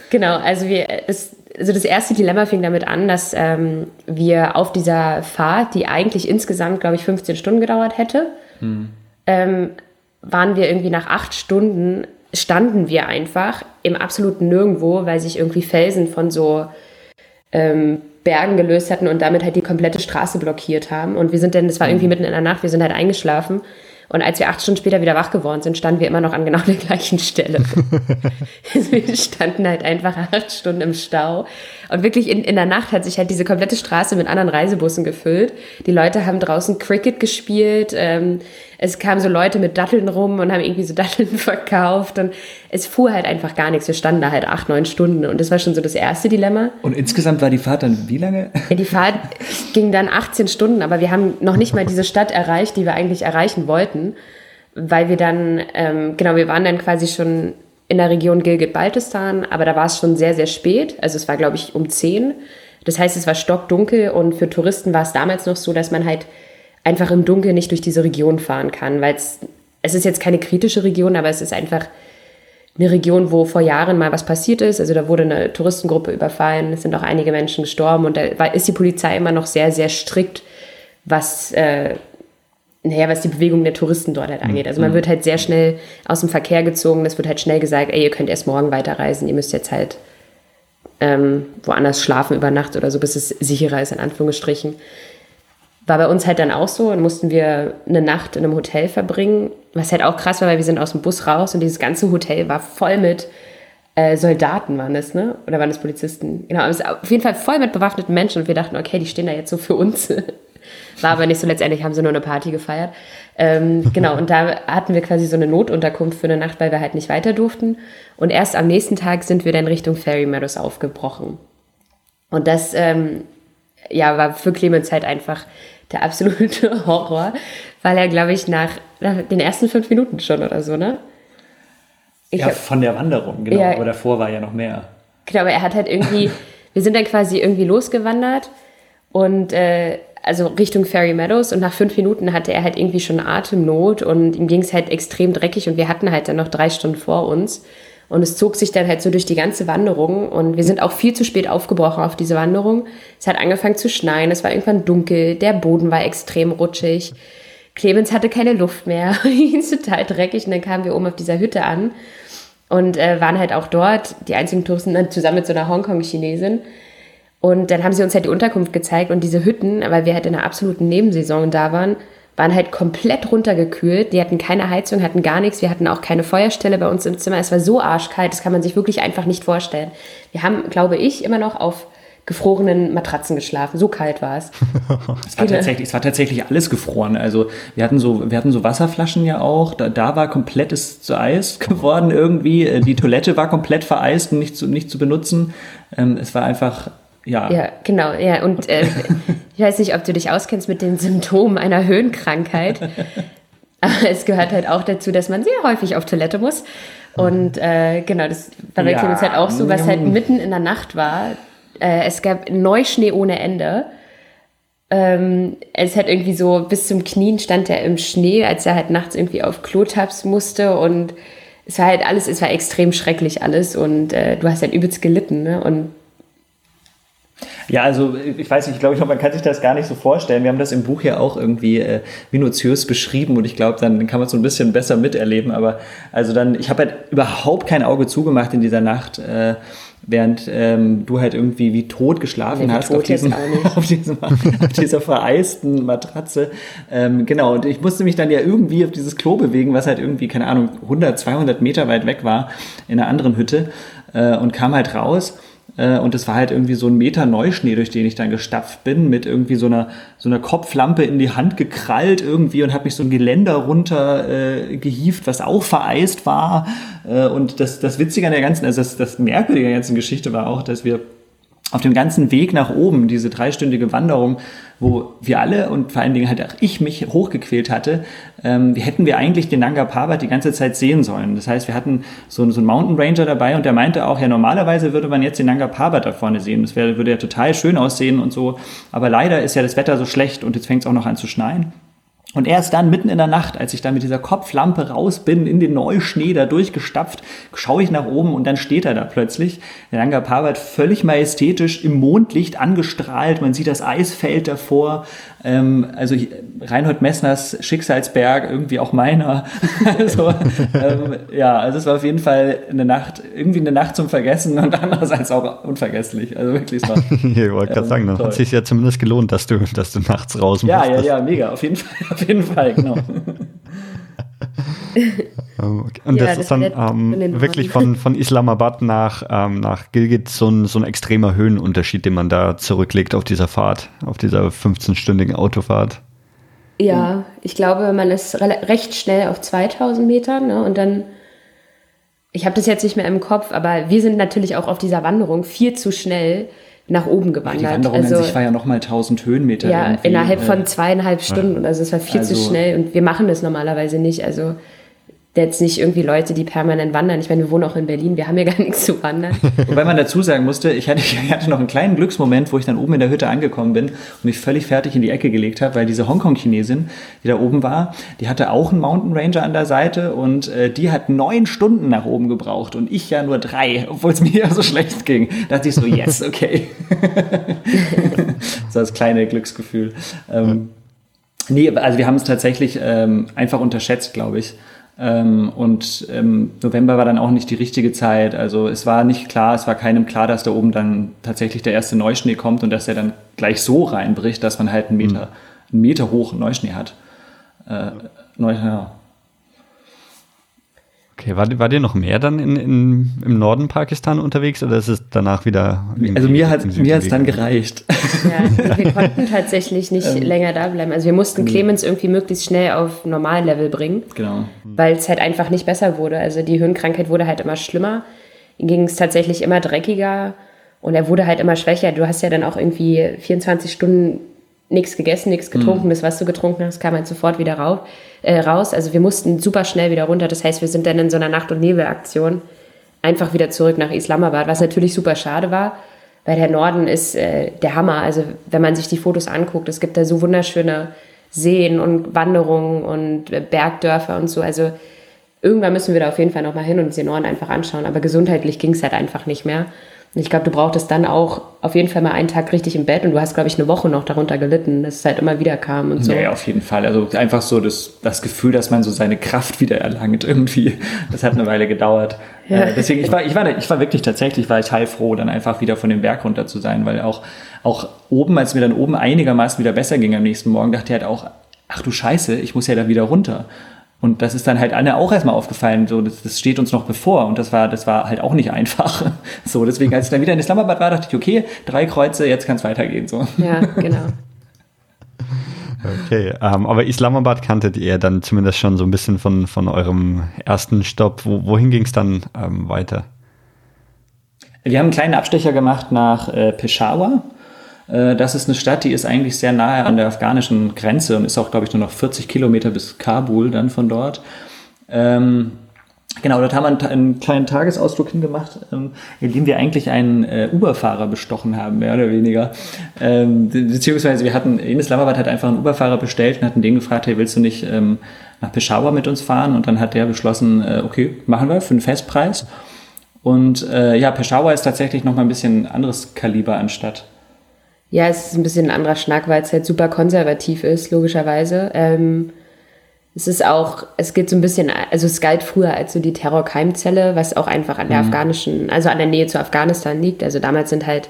Genau, also wir, das, also das erste Dilemma fing damit an, dass ähm, wir auf dieser Fahrt, die eigentlich insgesamt, glaube ich, 15 Stunden gedauert hätte, hm. ähm, waren wir irgendwie nach acht Stunden, standen wir einfach im absoluten Nirgendwo, weil sich irgendwie Felsen von so ähm, Bergen gelöst hatten und damit halt die komplette Straße blockiert haben. Und wir sind dann, das war irgendwie mhm. mitten in der Nacht, wir sind halt eingeschlafen Und als wir acht Stunden später wieder wach geworden sind, standen wir immer noch an genau der gleichen Stelle. <laughs> Also wir standen halt einfach acht Stunden im Stau. Und wirklich in, in der Nacht hat sich halt diese komplette Straße mit anderen Reisebussen gefüllt. Die Leute haben draußen Cricket gespielt. Ähm, es kamen so Leute mit Datteln rum und haben irgendwie so <laughs> Datteln verkauft. Und es fuhr halt einfach gar nichts. Wir standen da halt acht, neun Stunden. Und das war schon so das erste Dilemma. Und insgesamt war die Fahrt dann wie lange? Ja, die Fahrt <laughs> ging dann 18 Stunden, aber wir haben noch nicht mal diese Stadt erreicht, die wir eigentlich erreichen wollten. Weil wir dann, ähm, genau, wir waren dann quasi schon in der Region Gilgit-Baltistan, aber da war es schon sehr, sehr spät. Also es war, glaube ich, um 10. Das heißt, es war stockdunkel und für Touristen war es damals noch so, dass man halt einfach im Dunkeln nicht durch diese Region fahren kann, weil es, es ist jetzt keine kritische Region, aber es ist einfach eine Region, wo vor Jahren mal was passiert ist. Also da wurde eine Touristengruppe überfallen, es sind auch einige Menschen gestorben und da ist die Polizei immer noch sehr, sehr strikt, was, äh, naja, was die Bewegung der Touristen dort halt angeht. Also man mhm. wird halt sehr schnell aus dem Verkehr gezogen, es wird halt schnell gesagt, ey, ihr könnt erst morgen weiterreisen, ihr müsst jetzt halt ähm, woanders schlafen über Nacht oder so, bis es sicherer ist, in Anführungsstrichen. War bei uns halt dann auch so und mussten wir eine Nacht in einem Hotel verbringen, was halt auch krass war, weil wir sind aus dem Bus raus und dieses ganze Hotel war voll mit äh, Soldaten waren das, ne? Oder waren das Polizisten? Genau, aber es ist auf jeden Fall voll mit bewaffneten Menschen und wir dachten, okay, die stehen da jetzt so für uns. <laughs> War aber nicht so, letztendlich haben sie nur eine Party gefeiert. Ähm, genau, und da hatten wir quasi so eine Notunterkunft für eine Nacht, weil wir halt nicht weiter durften. Und erst am nächsten Tag sind wir dann Richtung Fairy Meadows aufgebrochen. Und das, ähm, ja, war für Clemens halt einfach der absolute <laughs> Horror, weil er, glaube ich, nach, nach, den ersten fünf Minuten schon oder so, ne? Ich ja, hab, von der Wanderung, genau. Ja, aber davor war ja noch mehr. Genau, aber er hat halt irgendwie, <laughs> wir sind dann quasi irgendwie losgewandert und äh, also Richtung Fairy Meadows und nach fünf Minuten hatte er halt irgendwie schon Atemnot und ihm ging es halt extrem dreckig und wir hatten halt dann noch drei Stunden vor uns. Und es zog sich dann halt so durch die ganze Wanderung. Und wir sind auch viel zu spät aufgebrochen auf diese Wanderung. Es hat angefangen zu schneien, es war irgendwann dunkel, der Boden war extrem rutschig. Clemens hatte keine Luft mehr, <laughs> ging total dreckig. Und dann kamen wir oben auf dieser Hütte an und äh, waren halt auch dort, die einzigen Touristen, zusammen mit so einer Hongkong-Chinesin. Und dann haben sie uns halt die Unterkunft gezeigt und diese Hütten, weil wir halt in einer absoluten Nebensaison da waren, waren halt komplett runtergekühlt. Die hatten keine Heizung, hatten gar nichts. Wir hatten auch keine Feuerstelle bei uns im Zimmer. Es war so arschkalt, das kann man sich wirklich einfach nicht vorstellen. Wir haben, glaube ich, immer noch auf gefrorenen Matratzen geschlafen. So kalt war es. <laughs> es, war tatsächlich, es war tatsächlich alles gefroren. Also wir hatten so, wir hatten so Wasserflaschen ja auch. Da, da war komplettes zu Eis <laughs> geworden irgendwie. Äh, die Toilette war komplett vereist und nicht zu, nicht zu benutzen. Ähm, es war einfach ja. Ja, genau. Ja, und äh, <laughs> ich weiß nicht, ob du dich auskennst mit den Symptomen einer Höhenkrankheit. Aber es gehört halt auch dazu, dass man sehr häufig auf Toilette muss. Und äh, genau, das war bei ja. Clemens halt auch so, was halt mitten in der Nacht war. Äh, es gab Neuschnee ohne Ende. Ähm, es hat irgendwie so bis zum Knien stand er im Schnee, als er halt nachts irgendwie auf Klotabs musste und es war halt alles, es war extrem schrecklich alles und äh, du hast halt übelst gelitten, ne? Und ja, also ich weiß nicht, ich glaube, man kann sich das gar nicht so vorstellen. Wir haben das im Buch ja auch irgendwie äh, minutiös beschrieben und ich glaube, dann kann man es so ein bisschen besser miterleben. Aber also dann, ich habe halt überhaupt kein Auge zugemacht in dieser Nacht. Äh, während ähm, du halt irgendwie wie tot geschlafen ja, hast tot auf, diesem, <laughs> auf, diesem, auf dieser vereisten Matratze. Ähm, genau, und ich musste mich dann ja irgendwie auf dieses Klo bewegen, was halt irgendwie, keine Ahnung, 100, 200 Meter weit weg war, in einer anderen Hütte äh, und kam halt raus äh, und es war halt irgendwie so ein Meter Neuschnee, durch den ich dann gestapft bin, mit irgendwie so einer, so einer Kopflampe in die Hand gekrallt irgendwie und habe mich so ein Geländer runter äh, gehievt, was auch vereist war. Äh, und das, das Witzige an der ganzen, also das, das Merkwürdige an der ganzen Geschichte war auch, dass wir auf dem ganzen Weg nach oben, diese dreistündige Wanderung, wo wir alle und vor allen Dingen halt auch ich mich hochgequält hatte, ähm, hätten wir eigentlich den Nanga Parbat die ganze Zeit sehen sollen. Das heißt, wir hatten so, so einen Mountain Ranger dabei und der meinte auch, ja, normalerweise würde man jetzt den Nanga Parbat da vorne sehen. Das wäre, würde ja total schön aussehen und so. Aber leider ist ja das Wetter so schlecht und jetzt fängt es auch noch an zu schneien. Und erst dann, mitten in der Nacht, als ich dann mit dieser Kopflampe raus bin, in den Neuschnee da durchgestapft, schaue ich nach oben und dann steht er da plötzlich. Der Nanga Parbat völlig majestätisch im Mondlicht angestrahlt. Man sieht das Eisfeld davor. Ähm, also Reinhold Messners Schicksalsberg, irgendwie auch meiner. <laughs> also, ähm, ja, also es war auf jeden Fall eine Nacht, irgendwie eine Nacht zum Vergessen und andererseits auch unvergesslich. Also wirklich, es war. <laughs> ich wollte gerade ähm, sagen, dann hat sich ja zumindest gelohnt, dass du, dass du nachts raus musst. Ja, ja, ja, mega, auf jeden Fall, <laughs> auf jeden Fall, genau. Okay. Und ja, das, das, ist dann ähm, wirklich von, von Islamabad nach, ähm, nach Gilgit so ein, so ein extremer Höhenunterschied, den man da zurücklegt auf dieser Fahrt, auf dieser 15-stündigen Autofahrt. Ja, ich glaube, man ist recht schnell auf 2000 Metern ne? und dann, ich habe das jetzt nicht mehr im Kopf, aber wir sind natürlich auch auf dieser Wanderung viel zu schnell nach oben gewandert. Ja, die Wanderung also, an sich war ja nochmal 1000 Höhenmeter. Ja, innerhalb von äh, zweieinhalb Stunden. Also es war viel also, zu schnell und wir machen das normalerweise nicht. Also jetzt nicht irgendwie Leute, die permanent wandern. Ich meine, wir wohnen auch in Berlin, wir haben ja gar nichts zu wandern. Wobei man dazu sagen musste, ich hatte, ich hatte noch einen kleinen Glücksmoment, wo ich dann oben in der Hütte angekommen bin und mich völlig fertig in die Ecke gelegt habe, weil diese Hongkong-Chinesin, die da oben war, die hatte auch einen Mountain Ranger an der Seite und äh, die hat neun Stunden nach oben gebraucht und ich ja nur drei, obwohl es mir ja <laughs> so schlecht ging. Da dachte ich so, yes, okay. <laughs> so das kleine Glücksgefühl. Ähm, nee, also wir haben es tatsächlich ähm, einfach unterschätzt, glaube ich. Ähm, und ähm, November war dann auch nicht die richtige Zeit. Also es war nicht klar, es war keinem klar, dass da oben dann tatsächlich der erste Neuschnee kommt und dass er dann gleich so reinbricht, dass man halt einen Meter, mhm. einen Meter hoch Neuschnee hat. Äh, Neu, ja. Okay, war, war dir noch mehr dann in, in, im Norden Pakistan unterwegs oder ist es danach wieder? Also mir hat mir hat's dann gereicht. Ja, <laughs> wir konnten tatsächlich nicht ähm, länger da bleiben. Also wir mussten Clemens irgendwie möglichst schnell auf Normallevel bringen. Genau. Weil es halt einfach nicht besser wurde. Also die Höhenkrankheit wurde halt immer schlimmer. Ihm ging es tatsächlich immer dreckiger und er wurde halt immer schwächer. Du hast ja dann auch irgendwie 24 Stunden nichts gegessen, nichts getrunken. Mhm. Das, was du getrunken hast, kam halt sofort wieder rauf, äh, raus. Also wir mussten super schnell wieder runter. Das heißt, wir sind dann in so einer Nacht- und Nebelaktion einfach wieder zurück nach Islamabad, was natürlich super schade war, weil der Norden ist äh, der Hammer. Also wenn man sich die Fotos anguckt, es gibt da so wunderschöne Seen und Wanderungen und äh, Bergdörfer und so. Also irgendwann müssen wir da auf jeden Fall nochmal hin und uns den Norden einfach anschauen. Aber gesundheitlich ging es halt einfach nicht mehr. Und ich glaube, du brauchtest dann auch auf jeden Fall mal einen Tag richtig im Bett und du hast, glaube ich, eine Woche noch darunter gelitten, dass es halt immer wieder kam und so. Ja, auf jeden Fall. Also einfach so das, das Gefühl, dass man so seine Kraft wieder erlangt irgendwie. Das hat eine Weile gedauert. Ja. Äh, deswegen, ich war, ich, war, ich war wirklich tatsächlich, war ich heilfroh, dann einfach wieder von dem Berg runter zu sein, weil auch, auch oben, als mir dann oben einigermaßen wieder besser ging am nächsten Morgen, dachte ich halt auch, ach du Scheiße, ich muss ja da wieder runter. Und das ist dann halt Anne auch erstmal aufgefallen, so, das, das steht uns noch bevor. Und das war, das war halt auch nicht einfach. <laughs> So, deswegen, als ich dann wieder in Islamabad war, dachte ich, okay, drei Kreuze, jetzt kann es weitergehen. So. Ja, genau. <laughs> Okay, ähm, aber Islamabad kanntet ihr dann zumindest schon so ein bisschen von, von eurem ersten Stopp. Wo, wohin ging es dann ähm, weiter? Wir haben einen kleinen Abstecher gemacht nach äh, Peshawar. Äh, das ist eine Stadt, die ist eigentlich sehr nahe an der afghanischen Grenze und ist auch, glaube ich, nur noch 40 Kilometer bis Kabul dann von dort. Ähm, Genau, dort haben wir einen, kleinen Tagesausflug hingemacht, ähm, in dem wir eigentlich einen äh, Uber-Fahrer bestochen haben, mehr oder weniger. Ähm, beziehungsweise wir hatten, in Islamabad hat einfach einen Uber-Fahrer bestellt und hatten den gefragt, hey, willst du nicht ähm, nach Peshawar mit uns fahren? Und dann hat der beschlossen, äh, okay, machen wir für einen Festpreis. Und äh, ja, Peshawar ist tatsächlich nochmal ein bisschen anderes Kaliber anstatt. Ja, es ist ein bisschen ein anderer Schnack, weil es halt super konservativ ist, logischerweise. Ähm, es ist auch, es geht so ein bisschen, also es galt früher als so die Terrorkeimzelle, was auch einfach an der mhm. afghanischen, also an der Nähe zu Afghanistan liegt. Also damals sind halt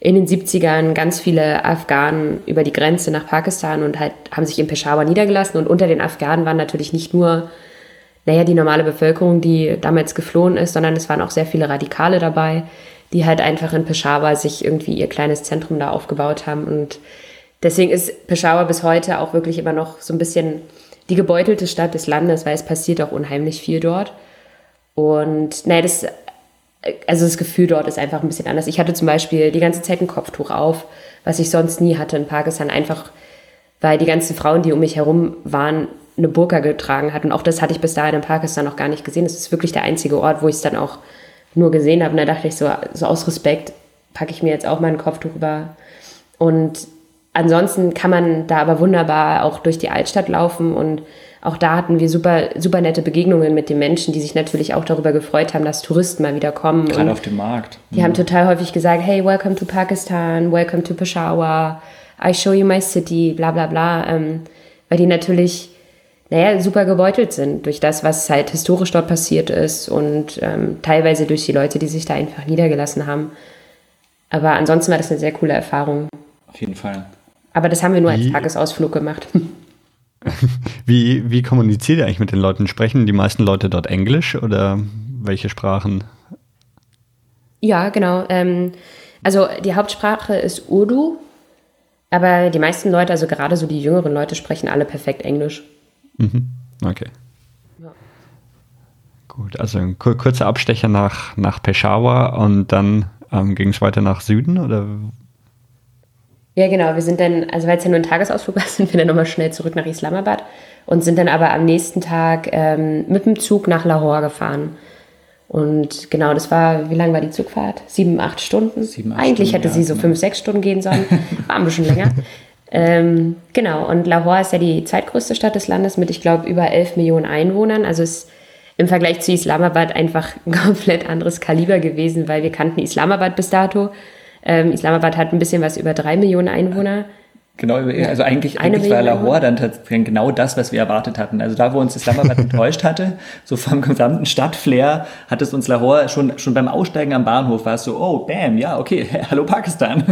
in den 70ern ganz viele Afghanen über die Grenze nach Pakistan und halt haben sich in Peshawar niedergelassen. Und unter den Afghanen waren natürlich nicht nur, naja, die normale Bevölkerung, die damals geflohen ist, sondern es waren auch sehr viele Radikale dabei, die halt einfach in Peshawar sich irgendwie ihr kleines Zentrum da aufgebaut haben. Und deswegen ist Peshawar bis heute auch wirklich immer noch so ein bisschen die gebeutelte Stadt des Landes, weil es passiert auch unheimlich viel dort. Und naja, das, also das Gefühl dort ist einfach ein bisschen anders. Ich hatte zum Beispiel die ganze Zeit ein Kopftuch auf, was ich sonst nie hatte in Pakistan, einfach weil die ganzen Frauen, die um mich herum waren, eine Burka getragen hatten. Und auch das hatte ich bis dahin in Pakistan noch gar nicht gesehen. Das ist wirklich der einzige Ort, wo ich es dann auch nur gesehen habe. Und da dachte ich so, so aus Respekt packe ich mir jetzt auch mal ein Kopftuch über. Und ansonsten kann man da aber wunderbar auch durch die Altstadt laufen und auch da hatten wir super, super nette Begegnungen mit den Menschen, die sich natürlich auch darüber gefreut haben, dass Touristen mal wieder kommen. Gerade auf dem Markt. Die mhm. haben total häufig gesagt, hey, welcome to Pakistan, welcome to Peshawar, I show you my city, bla bla bla. Ähm, weil die natürlich naja, super gebeutelt sind durch das, was halt historisch dort passiert ist und ähm, teilweise durch die Leute, die sich da einfach niedergelassen haben. Aber ansonsten war das eine sehr coole Erfahrung. Auf jeden Fall. Aber das haben wir nur als Tagesausflug gemacht. <laughs> Wie, wie kommuniziert ihr eigentlich mit den Leuten? Sprechen die meisten Leute dort Englisch oder welche Sprachen? Ja, genau. Ähm, also die Hauptsprache ist Urdu, aber die meisten Leute, also gerade so die jüngeren Leute, sprechen alle perfekt Englisch. Mhm. Okay. Ja. Gut, also ein kurzer Abstecher nach, nach Peshawar und dann ähm, ging es weiter nach Süden oder? Ja, genau. Wir sind dann, also weil es ja nur ein Tagesausflug war, <laughs> sind wir dann nochmal schnell zurück nach Islamabad und sind dann aber am nächsten Tag ähm, mit dem Zug nach Lahore gefahren. Und genau, das war, wie lang war die Zugfahrt? Sieben, acht Stunden? Sieben, acht Eigentlich Stunden, hätte ja, sie so genau. fünf, sechs Stunden gehen sollen. <laughs> War ein bisschen länger. Ähm, genau, und Lahore ist ja die zweitgrößte Stadt des Landes mit, ich glaube, über elf Millionen Einwohnern. Also ist im Vergleich zu Islamabad einfach ein <laughs> komplett anderes Kaliber gewesen, weil wir kannten Islamabad bis dato. Ähm, Islamabad hat ein bisschen was über drei Millionen Einwohner. Genau, also eigentlich, eigentlich war Lahore dann tatsächlich genau das, was wir erwartet hatten. Also da, wo uns Islamabad <laughs> enttäuscht hatte, so vom gesamten Stadtflair, hat es uns Lahore schon, schon beim Aussteigen am Bahnhof war es so, oh, bam, ja, okay, <laughs> hallo Pakistan.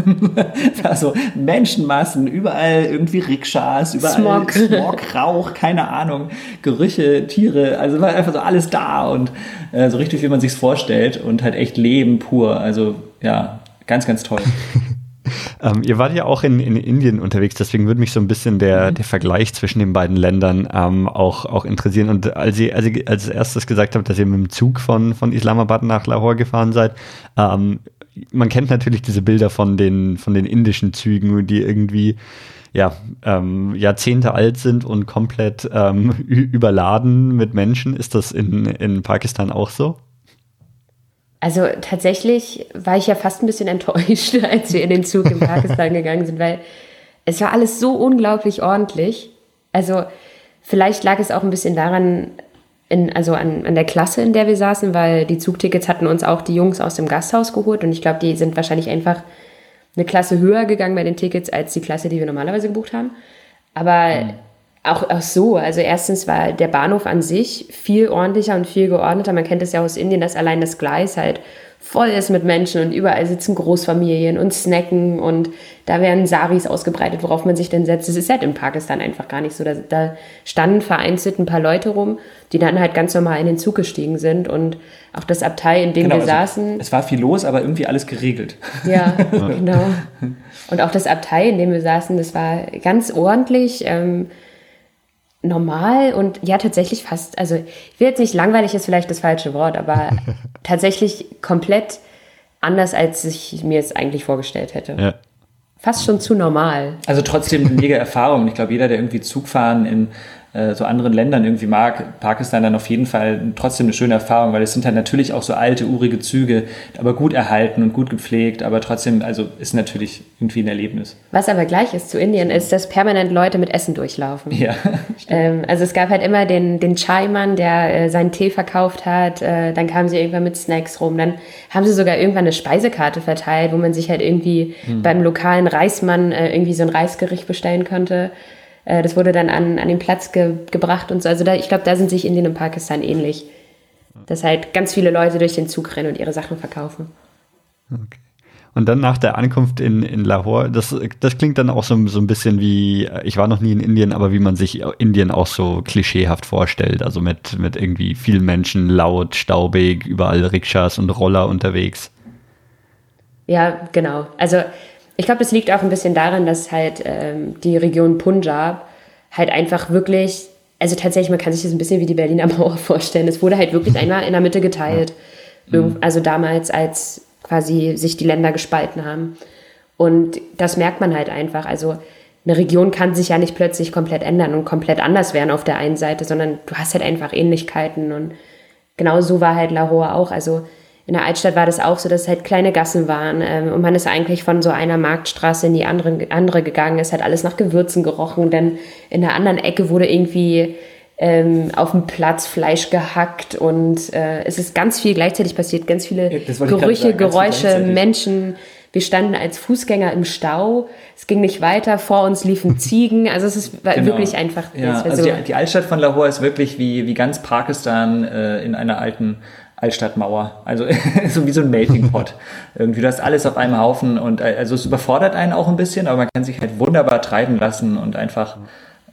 <laughs> also Menschenmassen, überall irgendwie Rikschas, überall Smog. Smog, Rauch, keine Ahnung, Gerüche, Tiere, also war einfach so alles da und äh, so richtig, wie man sich's vorstellt und halt echt Leben pur. Also ja, ganz, ganz toll. Ähm, ihr wart ja auch in, in Indien unterwegs, deswegen würde mich so ein bisschen der, mhm. der Vergleich zwischen den beiden Ländern ähm, auch, auch interessieren. Und als ihr, als ihr als erstes gesagt habt, dass ihr mit dem Zug von, von Islamabad nach Lahore gefahren seid, ähm, man kennt natürlich diese Bilder von den, von den indischen Zügen, die irgendwie ja, ähm, Jahrzehnte alt sind und komplett ähm, <laughs> überladen mit Menschen. Ist das in, in Pakistan auch so? Also tatsächlich war ich ja fast ein bisschen enttäuscht, <laughs> als wir in den Zug in Pakistan gegangen sind, weil es war alles so unglaublich ordentlich. Also vielleicht lag es auch ein bisschen daran, in, also an, an der Klasse, in der wir saßen, weil die Zugtickets hatten uns auch die Jungs aus dem Gasthaus geholt und ich glaube, die sind wahrscheinlich einfach eine Klasse höher gegangen bei den Tickets als die Klasse, die wir normalerweise gebucht haben. Aber mhm auch, auch so. Also erstens war der Bahnhof an sich viel ordentlicher und viel geordneter. Man kennt es ja aus Indien, dass allein das Gleis halt voll ist mit Menschen und überall sitzen Großfamilien und snacken und da werden Saris ausgebreitet, worauf man sich denn setzt. Das ist halt in Pakistan einfach gar nicht so. Da, da standen vereinzelt ein paar Leute rum, die dann halt ganz normal in den Zug gestiegen sind und auch das Abteil, in dem genau, wir also saßen. Es war viel los, aber irgendwie alles geregelt. Ja, <laughs> genau. Und auch das Abteil, in dem wir saßen, das war ganz ordentlich. Ähm, normal und ja, tatsächlich fast, also ich will jetzt nicht langweilig ist vielleicht das falsche Wort, aber <laughs> tatsächlich komplett anders, als ich mir es eigentlich vorgestellt hätte. Ja. Fast schon zu normal. Also trotzdem eine mega Erfahrung. Ich glaube, jeder, der irgendwie Zugfahren in äh, so anderen Ländern irgendwie mag, Pakistan dann auf jeden Fall trotzdem eine schöne Erfahrung, weil es sind halt natürlich auch so alte, urige Züge, aber gut erhalten und gut gepflegt, aber trotzdem, also ist natürlich irgendwie ein Erlebnis. Was aber gleich ist zu Indien, ist, dass permanent Leute mit Essen durchlaufen. Ja. ähm, also es gab halt immer den, den Chai-Mann, der äh, seinen Tee verkauft hat, äh, dann kamen sie irgendwann mit Snacks rum, dann haben sie sogar irgendwann eine Speisekarte verteilt, wo man sich halt irgendwie hm. beim lokalen Reismann äh, irgendwie so ein Reisgericht bestellen konnte. Äh, das wurde dann an, an den Platz ge gebracht und so. Also da, ich glaube, da sind sich Indien und Pakistan ähnlich. Dass halt ganz viele Leute durch den Zug rennen und ihre Sachen verkaufen. Okay. Und dann nach der Ankunft in, in Lahore, das, das klingt dann auch so, so ein bisschen wie, ich war noch nie in Indien, aber wie man sich Indien auch so klischeehaft vorstellt. Also mit, mit irgendwie vielen Menschen, laut, staubig, überall Rikschas und Roller unterwegs. Ja, genau. Also ich glaube, das liegt auch ein bisschen daran, dass halt ähm, die Region Punjab halt einfach wirklich, also tatsächlich, man kann sich das ein bisschen wie die Berliner <laughs> Mauer vorstellen. Es wurde halt wirklich <laughs> einmal in der Mitte geteilt. Mhm. Also damals, als quasi sich die Länder gespalten haben. Und das merkt man halt einfach. Also eine Region kann sich ja nicht plötzlich komplett ändern und komplett anders werden auf der einen Seite, sondern du hast halt einfach Ähnlichkeiten. Und genau so war halt Lahore auch. Also in der Altstadt war das auch so, dass es halt kleine Gassen waren ähm, und man ist eigentlich von so einer Marktstraße in die andere, andere gegangen. Es hat alles nach Gewürzen gerochen, denn in der anderen Ecke wurde irgendwie ähm, auf dem Platz Fleisch gehackt und äh, es ist ganz viel gleichzeitig passiert, ganz viele Gerüche, sagen, Geräusche, Menschen. Wir standen als Fußgänger im Stau. Es ging nicht weiter. Vor uns liefen <laughs> Ziegen. Also es ist genau. wirklich einfach. Ja, also so. die, die, Altstadt von Lahore ist wirklich wie, wie ganz Pakistan äh, in einer alten Altstadtmauer. Also <laughs> so wie so ein Melting Pot. <laughs> Irgendwie, du hast alles auf einem Haufen und äh, also es überfordert einen auch ein bisschen, aber man kann sich halt wunderbar treiben lassen und einfach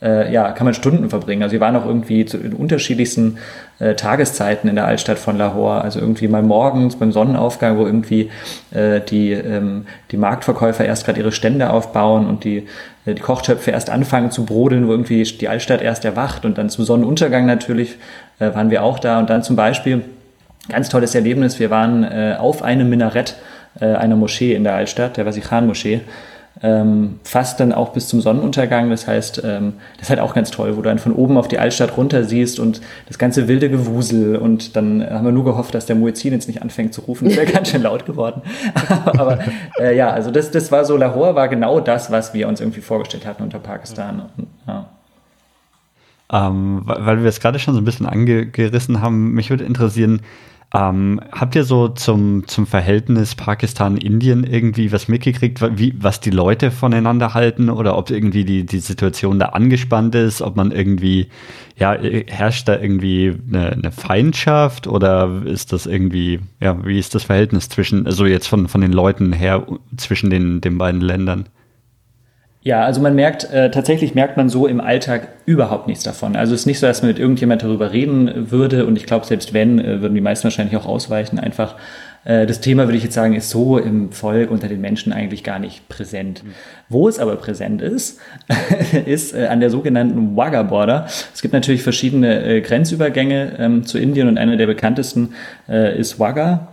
äh, ja, kann man Stunden verbringen. Also wir waren auch irgendwie zu, in unterschiedlichsten äh, Tageszeiten in der Altstadt von Lahore. Also irgendwie mal morgens beim Sonnenaufgang, wo irgendwie äh, die, ähm, die Marktverkäufer erst gerade ihre Stände aufbauen und die, äh, die Kochtöpfe erst anfangen zu brodeln, wo irgendwie die Altstadt erst erwacht und dann zum Sonnenuntergang natürlich äh, waren wir auch da und dann zum Beispiel ganz tolles Erlebnis. Wir waren äh, auf einem Minarett äh, einer Moschee in der Altstadt, der Vasikhan-Moschee ähm, fast dann auch bis zum Sonnenuntergang. Das heißt, ähm, das ist halt auch ganz toll, wo du dann von oben auf die Altstadt runter siehst und das ganze wilde Gewusel. Und dann haben wir nur gehofft, dass der Muezzin jetzt nicht anfängt zu rufen. Das wäre ganz schön laut geworden. <laughs> Aber äh, ja, also das, das war so, Lahore war genau das, was wir uns irgendwie vorgestellt hatten unter Pakistan. Ja. Ähm, weil wir es gerade schon so ein bisschen angerissen haben, mich würde interessieren, ähm, habt ihr so zum, zum Verhältnis Pakistan-Indien irgendwie was mitgekriegt, wie, was die Leute voneinander halten oder ob irgendwie die, die Situation da angespannt ist, ob man irgendwie, ja, herrscht da irgendwie eine, eine Feindschaft oder ist das irgendwie, ja, wie ist das Verhältnis zwischen, also jetzt von, von den Leuten her zwischen den, den beiden Ländern? Ja, also man merkt, äh, tatsächlich merkt man so im Alltag überhaupt nichts davon. Also es ist nicht so, dass man mit irgendjemand darüber reden würde und ich glaube, selbst wenn, äh, würden die meisten wahrscheinlich auch ausweichen. Einfach äh, das Thema, würde ich jetzt sagen, ist so im Volk unter den Menschen eigentlich gar nicht präsent. Mhm. Wo es aber präsent ist, <laughs> ist äh, an der sogenannten Wagga Border. Es gibt natürlich verschiedene äh, Grenzübergänge ähm, zu Indien und einer der bekanntesten äh, ist Wagga.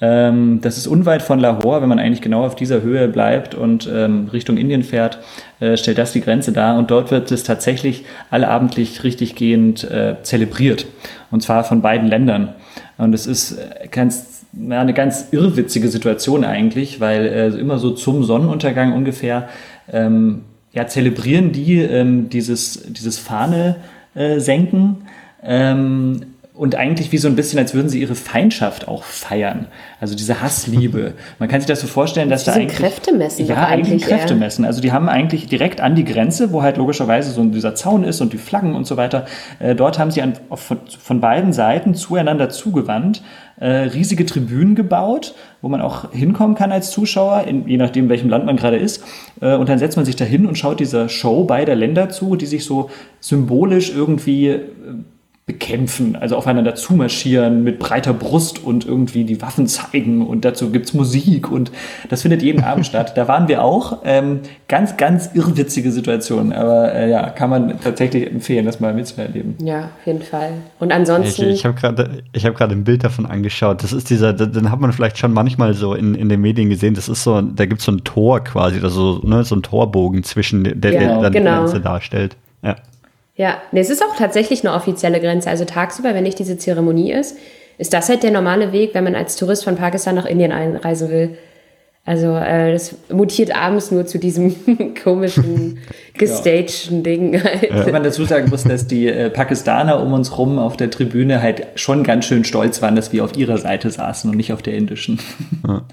Ähm, das ist unweit von Lahore, wenn man eigentlich genau auf dieser Höhe bleibt und ähm, Richtung Indien fährt, äh, stellt das die Grenze dar. Und dort wird es tatsächlich allabendlich richtiggehend äh, zelebriert. Und zwar von beiden Ländern. Und es ist äh, ganz, ja, eine ganz irrwitzige Situation eigentlich, weil äh, immer so zum Sonnenuntergang ungefähr ähm, ja, zelebrieren die ähm, dieses, dieses Fahne äh, senken. Ähm, und eigentlich wie so ein bisschen, als würden sie ihre Feindschaft auch feiern. Also diese Hassliebe. <laughs> Man kann sich das so vorstellen, dass da eigentlich Kräfte messen. Ja, eigentlich Kräfte messen. Also die haben eigentlich direkt an die Grenze, wo halt logischerweise so dieser Zaun ist und die Flaggen und so weiter. Äh, dort haben sie an, von, von, beiden Seiten zueinander zugewandt äh, riesige Tribünen gebaut, wo man auch hinkommen kann als Zuschauer, in, je nachdem welchem Land man gerade ist. Äh, und dann setzt man sich da hin und schaut dieser Show beider Länder zu, die sich so symbolisch irgendwie äh, bekämpfen, also aufeinander zumarschieren mit breiter Brust und irgendwie die Waffen zeigen und dazu gibt es Musik und das findet jeden Abend statt. Da waren wir auch. Ähm, ganz, ganz irrwitzige Situation, aber äh, ja, kann man tatsächlich empfehlen, das mal mitzuerleben. Ja, auf jeden Fall. Und ansonsten. Ich, ich habe gerade hab ein Bild davon angeschaut. Das ist dieser, den hat man vielleicht schon manchmal so in, in den Medien gesehen. Das ist so, da gibt es so ein Tor quasi, also ne, so ein Torbogen zwischen, der, ja, der dann genau. die Grenze darstellt. Ja. Ja, nee, es ist auch tatsächlich eine offizielle Grenze. Also tagsüber, wenn nicht diese Zeremonie ist, ist das halt der normale Weg, wenn man als Tourist von Pakistan nach Indien einreisen will. Also äh, das mutiert abends nur zu diesem <laughs> komischen, <laughs> gestagten ja. Ding. Halt. Ja. Wenn man dazu sagen muss, dass die äh, Pakistaner um uns rum auf der Tribüne halt schon ganz schön stolz waren, dass wir auf ihrer Seite saßen und nicht auf der indischen. Ja.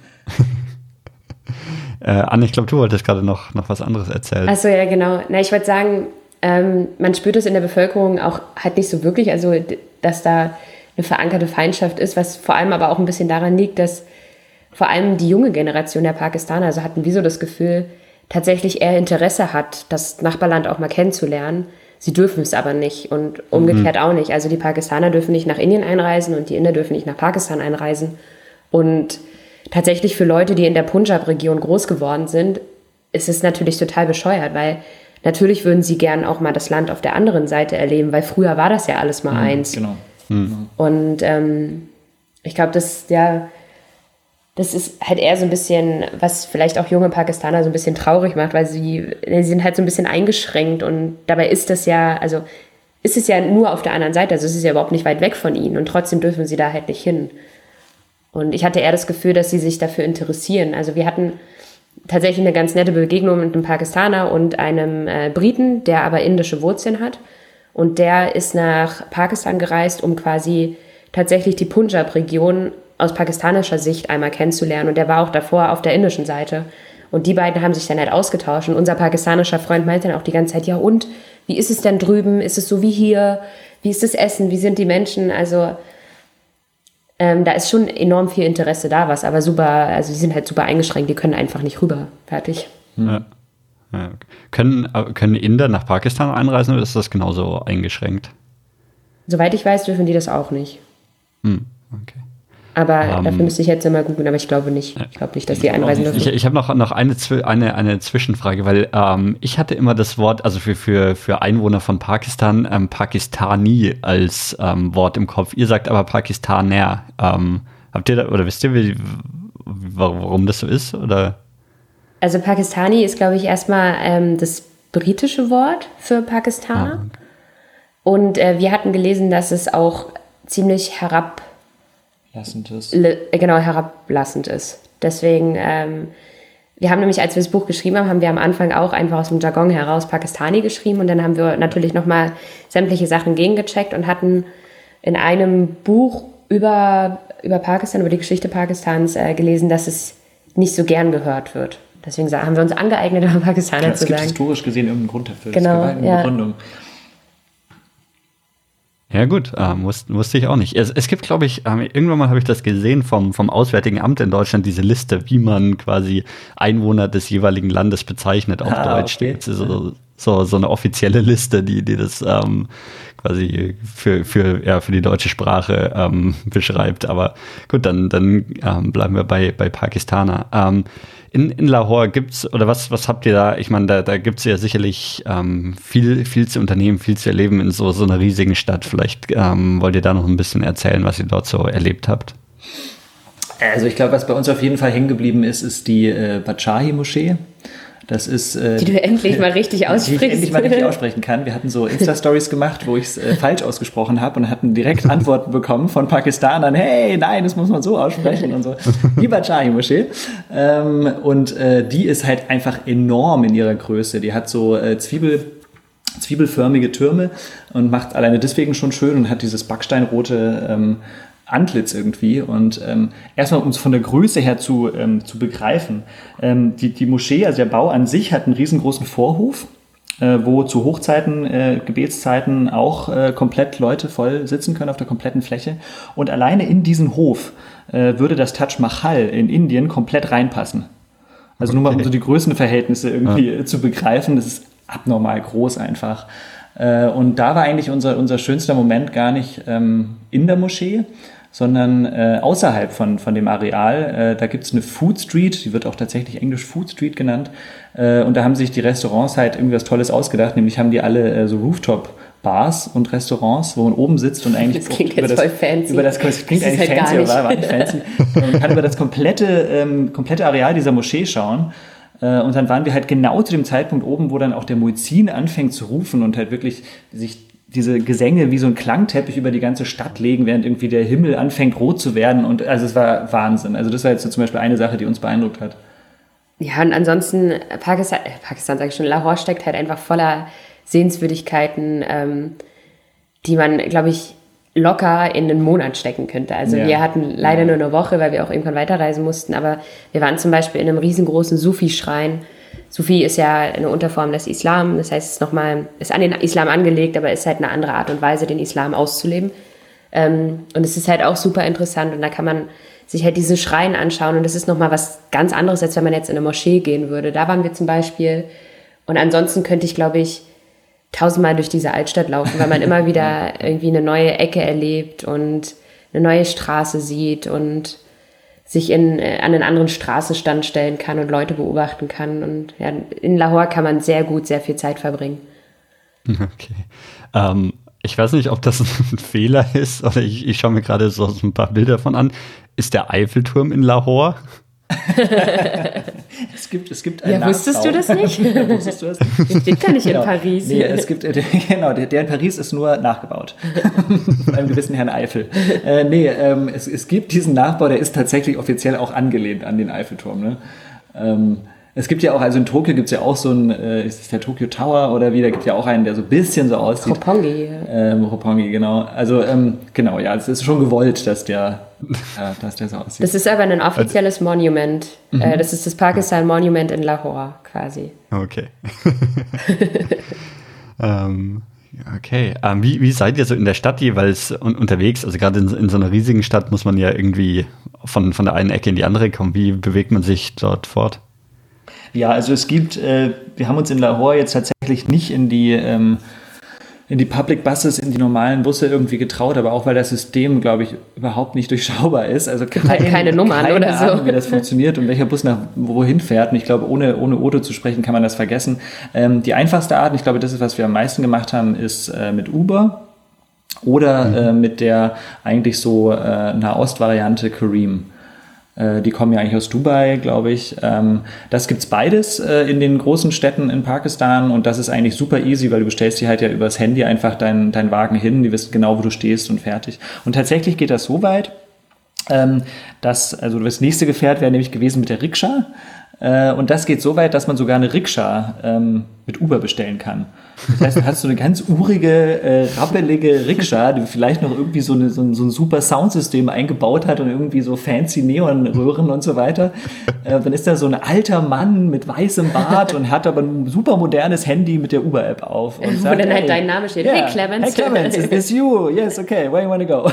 <laughs> äh, Anne, ich glaube, du wolltest gerade noch, noch was anderes erzählen. Achso, ja, genau. Na, ich wollte sagen, ähm, man spürt es in der Bevölkerung auch halt nicht so wirklich, also dass da eine verankerte Feindschaft ist, was vor allem aber auch ein bisschen daran liegt, dass vor allem die junge Generation der Pakistaner, also hatten wie so das Gefühl, tatsächlich eher Interesse hat, das Nachbarland auch mal kennenzulernen. Sie dürfen es aber nicht und umgekehrt mhm. auch nicht. Also die Pakistaner dürfen nicht nach Indien einreisen und die Inder dürfen nicht nach Pakistan einreisen. Und tatsächlich für Leute, die in der Punjab-Region groß geworden sind, ist es natürlich total bescheuert, weil Natürlich würden sie gern auch mal das Land auf der anderen Seite erleben, weil früher war das ja alles mal mhm, eins. Genau. Mhm. Und ähm, ich glaube, das, ja, das ist halt eher so ein bisschen, was vielleicht auch junge Pakistaner so ein bisschen traurig macht, weil sie, sie sind halt so ein bisschen eingeschränkt und dabei ist das ja, also ist es ja nur auf der anderen Seite, also es ist ja überhaupt nicht weit weg von ihnen und trotzdem dürfen sie da halt nicht hin. Und ich hatte eher das Gefühl, dass sie sich dafür interessieren. Also wir hatten tatsächlich eine ganz nette Begegnung mit einem Pakistaner und einem äh, Briten, der aber indische Wurzeln hat. Und der ist nach Pakistan gereist, um quasi tatsächlich die Punjab-Region aus pakistanischer Sicht einmal kennenzulernen. Und der war auch davor auf der indischen Seite. Und die beiden haben sich dann halt ausgetauscht. Und unser pakistanischer Freund meinte dann auch die ganze Zeit, ja und, wie ist es denn drüben? Ist es so wie hier? Wie ist das Essen? Wie sind die Menschen? Also ähm, da ist schon enorm viel Interesse da, was aber super, also die sind halt super eingeschränkt, die können einfach nicht rüber. Fertig. Ja. Ja. Können, können Inder nach Pakistan einreisen oder ist das genauso eingeschränkt? Soweit ich weiß, dürfen die das auch nicht. Hm, okay. Aber um, ähm, dafür müsste ich jetzt mal googeln, aber ich glaube nicht. Ich glaube nicht, dass die einreisen dürfen. Ich, ich habe noch, noch eine, eine, eine Zwischenfrage, weil ähm, ich hatte immer das Wort, also für, für, für Einwohner von Pakistan, ähm, Pakistani als ähm, Wort im Kopf. Ihr sagt aber Pakistaner. Ähm, habt ihr da, oder wisst ihr, wie, warum das so ist? Oder? Also Pakistani ist, glaube ich, erstmal ähm, das britische Wort für Pakistaner. Ah, okay. Und äh, wir hatten gelesen, dass es auch ziemlich herab Lassend ist. genau, herablassend ist. Deswegen, ähm, wir haben nämlich, als wir das Buch geschrieben haben, haben wir am Anfang auch einfach aus dem Jargon heraus Pakistani geschrieben und dann haben wir natürlich nochmal sämtliche Sachen gegengecheckt und hatten in einem Buch über, über Pakistan, über die Geschichte Pakistans äh, gelesen, dass es nicht so gern gehört wird. Deswegen haben wir uns angeeignet, über <laughs> Pakistaner ja, zu sagen. Es gibt historisch gesehen irgendeinen Grund dafür. Genau, es ja. Begründung. Ja gut, äh, wusste, wusste ich auch nicht. Es, es gibt, glaube ich, ähm, irgendwann mal habe ich das gesehen vom, vom Auswärtigen Amt in Deutschland, diese Liste, wie man quasi Einwohner des jeweiligen Landes bezeichnet auf ah, Deutsch. Okay. So, so, so eine offizielle Liste, die, die das ähm, quasi für, für, ja, für die deutsche Sprache ähm, <laughs> beschreibt. Aber gut, dann, dann ähm, bleiben wir bei, bei Pakistaner. Ähm, in, in Lahore gibt's oder was, was habt ihr da? Ich meine, da, da gibt es ja sicherlich ähm, viel, viel zu unternehmen, viel zu erleben in so, so einer riesigen Stadt. Vielleicht ähm, wollt ihr da noch ein bisschen erzählen, was ihr dort so erlebt habt. Also ich glaube, was bei uns auf jeden Fall hängen geblieben ist, ist die äh, Bachahi-Moschee. Das ist. Äh, die du endlich mal richtig aussprichst. Die ich endlich mal richtig aussprechen kann. Wir hatten so Insta-Stories gemacht, wo ich es äh, falsch ausgesprochen habe und hatten direkt <laughs> Antworten bekommen von Pakistanern. Hey, nein, das muss man so aussprechen und so. Die Bachahi Moschee. Ähm, und äh, die ist halt einfach enorm in ihrer Größe. Die hat so äh, Zwiebel zwiebelförmige Türme und macht alleine deswegen schon schön und hat dieses backsteinrote ähm, Antlitz irgendwie. Und ähm, erstmal, um es von der Größe her zu, ähm, zu begreifen, ähm, die, die Moschee, also der Bau an sich, hat einen riesengroßen Vorhof, äh, wo zu Hochzeiten, äh, Gebetszeiten auch äh, komplett Leute voll sitzen können auf der kompletten Fläche. Und alleine in diesen Hof äh, würde das Taj Mahal in Indien komplett reinpassen. Also nur mal um so die Größenverhältnisse irgendwie ja. zu begreifen, das ist abnormal groß einfach. Äh, und da war eigentlich unser, unser schönster Moment gar nicht ähm, in der Moschee, sondern äh, außerhalb von, von dem Areal. Äh, da gibt's eine Food Street, die wird auch tatsächlich englisch Food Street genannt. Äh, und da haben sich die Restaurants halt irgendwie was Tolles ausgedacht, nämlich haben die alle äh, so Rooftop Bars und Restaurants, wo man oben sitzt und eigentlich das klingt über, das, fancy. über das, das klingt das eigentlich halt fancy, aber war nicht fancy. Man kann über das komplette, ähm, komplette Areal dieser Moschee schauen. Äh, und dann waren wir halt genau zu dem Zeitpunkt oben, wo dann auch der Muezzin anfängt zu rufen und halt wirklich sich diese Gesänge wie so ein Klangteppich über die ganze Stadt legen, während irgendwie der Himmel anfängt rot zu werden. Und also es war Wahnsinn. Also das war jetzt so zum Beispiel eine Sache, die uns beeindruckt hat. Ja, und ansonsten, Pakistan, äh, Pakistan sage ich schon, Lahore steckt halt einfach voller Sehenswürdigkeiten, ähm, die man, glaube ich, locker in einen Monat stecken könnte. Also ja. wir hatten leider nur eine Woche, weil wir auch irgendwann weiterreisen mussten, aber wir waren zum Beispiel in einem riesengroßen Sufi-Schrein Sufi ist ja eine Unterform des Islam, das heißt, es ist nochmal, ist an den Islam angelegt, aber ist halt eine andere Art und Weise, den Islam auszuleben. Ähm, und es ist halt auch super interessant und da kann man sich halt diese Schreien anschauen und das ist nochmal was ganz anderes, als wenn man jetzt in eine Moschee gehen würde. Da waren wir zum Beispiel und ansonsten könnte ich, glaube ich, tausendmal durch diese Altstadt laufen, weil man immer wieder <laughs> irgendwie eine neue Ecke erlebt und eine neue Straße sieht und sich in, äh, an einen anderen Straßenstand stellen kann und Leute beobachten kann. Und ja, in Lahore kann man sehr gut, sehr viel Zeit verbringen. <laughs> Okay. Ähm, ich weiß nicht, ob das <laughs> ein Fehler ist oder ich, ich schaue mir gerade so, so ein paar Bilder von an. Ist der Eiffelturm in Lahore? <laughs> es gibt, es gibt einen <laughs> Ja, wusstest du das nicht? wusstest du das nicht? Den kann ich genau. in Paris. Nee, es gibt, <laughs> genau, der, der in Paris ist nur nachgebaut. <laughs> Von einem gewissen Herrn Eiffel. Äh, nee, ähm, es, es gibt diesen Nachbau, der ist tatsächlich offiziell auch angelehnt an den Eiffelturm. Ne? Ähm, es gibt ja auch, also in Tokio gibt es ja auch so ein, äh, ist es der Tokyo Tower oder wie, da gibt es ja auch einen, der so ein bisschen so aussieht. Roppongi. Ähm, Roppongi, genau. Also, ähm, genau, ja, es ist schon gewollt, dass der, dass der so aussieht. Das ist aber ein offizielles Monument. Mhm. Äh, das ist das Pakistan Monument in Lahore, quasi. Okay. <laughs> ähm, Okay, ähm, wie, wie seid ihr so in der Stadt jeweils un unterwegs? Also gerade in, in, so einer riesigen Stadt muss man ja irgendwie von, von der einen Ecke in die andere kommen. Wie bewegt man sich dort fort? Ja, also es gibt, äh, wir haben uns in Lahore jetzt tatsächlich nicht in die ähm, in die Public Buses, in die normalen Busse irgendwie getraut, aber auch weil das System, glaube ich, überhaupt nicht durchschaubar ist. Also kein, keine Nummern keine oder Ahnung, so. wie das funktioniert und welcher Bus nach wohin fährt. Und ich glaube, ohne, ohne Auto zu sprechen, kann man das vergessen. Ähm, die einfachste Art, ich glaube, das ist, was wir am meisten gemacht haben, ist äh, mit Uber oder mhm. äh, mit der eigentlich so äh, Nahost-Variante Kareem. Äh, die kommen ja eigentlich aus Dubai, glaube ich. Ähm, das gibt's beides äh, in den großen Städten in Pakistan und das ist eigentlich super easy, weil du bestellst dir halt ja übers Handy einfach deinen dein Wagen hin, die wissen genau, wo du stehst und fertig. Und tatsächlich geht das so weit, ähm, dass, also das nächste Gefährt wäre nämlich gewesen mit der Rikscha. Äh, und das geht so weit, dass man sogar eine Rikscha ähm, mit Uber bestellen kann. Das heißt, du hast so eine ganz urige, äh, rappelige Rikscha, die vielleicht noch irgendwie so, eine, so, ein, so ein super Soundsystem eingebaut hat und irgendwie so fancy Neonröhren und so weiter. Äh, dann ist da so ein alter Mann mit weißem Bart und hat aber ein super modernes Handy mit der Uber-App auf. Und Wo sagt, dann halt hey, dein Name steht. Yeah, hey Clemens. Hey Clemens, is this you? Yes, okay, where you wanna go?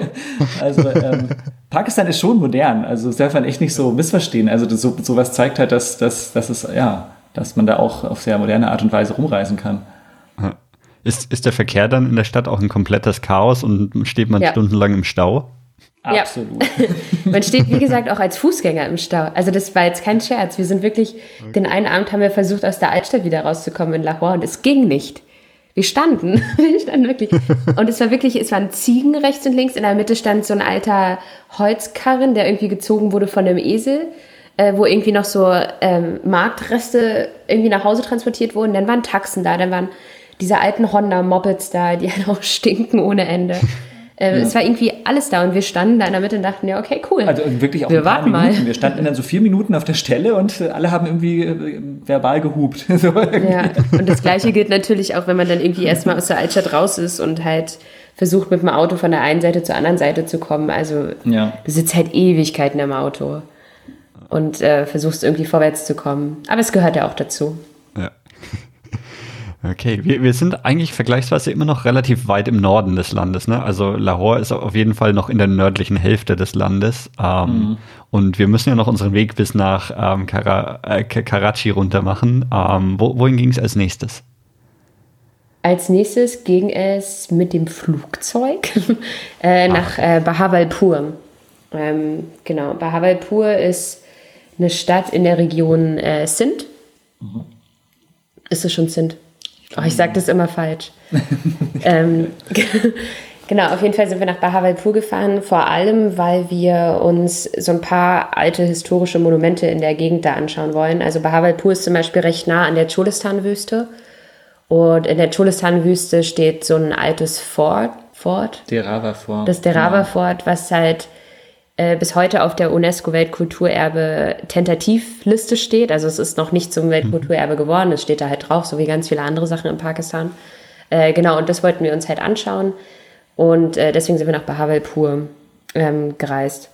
<laughs> also ähm, Pakistan ist schon modern, also das darf man echt nicht so missverstehen. Also das, so, sowas zeigt halt, dass, dass, dass es, ja, dass man da auch auf sehr moderne Art und Weise rumreisen kann. Ist, ist der Verkehr dann in der Stadt auch ein komplettes Chaos und steht man ja. stundenlang im Stau? Absolut. Ja. <laughs> man steht, wie gesagt, auch als Fußgänger im Stau. Also das war jetzt kein Scherz. Wir sind wirklich, okay. den einen Abend haben wir versucht, aus der Altstadt wieder rauszukommen in Lahore und es ging nicht. Wir standen, <laughs> wir standen wirklich. Und es war wirklich, es waren Ziegen rechts und links. In der Mitte stand so ein alter Holzkarren, der irgendwie gezogen wurde von einem Esel äh, wo irgendwie noch so ähm, Marktreste irgendwie nach Hause transportiert wurden. Dann waren Taxen da, dann waren diese alten Honda-Mopeds da, die <laughs> halt auch stinken ohne Ende. Äh, ja. Es war irgendwie alles da und wir standen da in der Mitte und dachten, ja, okay, cool. Also wirklich auch wir ein paar Minuten. Mal. Wir standen dann so vier Minuten auf der Stelle und alle haben irgendwie äh, verbal gehupt. <laughs> so ja, und das Gleiche gilt natürlich auch, wenn man dann irgendwie erstmal aus der Altstadt raus ist und halt versucht, mit dem Auto von der einen Seite zur anderen Seite zu kommen. Also ja. du sitzt halt Ewigkeiten im Auto und äh, versuchst irgendwie vorwärts zu kommen. Aber es gehört ja auch dazu. Ja. <laughs> Okay, wir, wir sind eigentlich vergleichsweise immer noch relativ weit im Norden des Landes. Ne? Also Lahore ist auf jeden Fall noch in der nördlichen Hälfte des Landes. Ähm, mhm. Und wir müssen ja noch unseren Weg bis nach ähm, Kara, äh, Karachi runter machen. Ähm, wo, wohin ging es als nächstes? Als nächstes ging es mit dem Flugzeug <laughs> äh, nach äh, Bahawalpur. Ähm, genau, Bahawalpur ist eine Stadt in der Region äh, Sindh. Mhm. Ist es schon Sindh? Oh, ich sage das immer falsch. <laughs> ähm, <laughs> genau, auf jeden Fall sind wir nach Bahawalpur gefahren, vor allem, weil wir uns so ein paar alte historische Monumente in der Gegend da anschauen wollen. Also Bahawalpur ist zum Beispiel recht nah an der Cholistan-Wüste. Und in der Cholistan-Wüste steht so ein altes Fort. Fort. Derava-Fort. Das Derava-Fort, was halt äh, bis heute auf der UNESCO-Weltkulturerbe Tentativliste steht. Also es ist noch nicht zum Weltkulturerbe geworden, es steht da halt drauf, so wie ganz viele andere Sachen in Pakistan. Äh, genau, und das wollten wir uns halt anschauen. Und äh, deswegen sind wir nach Bahawalpur ähm, gereist.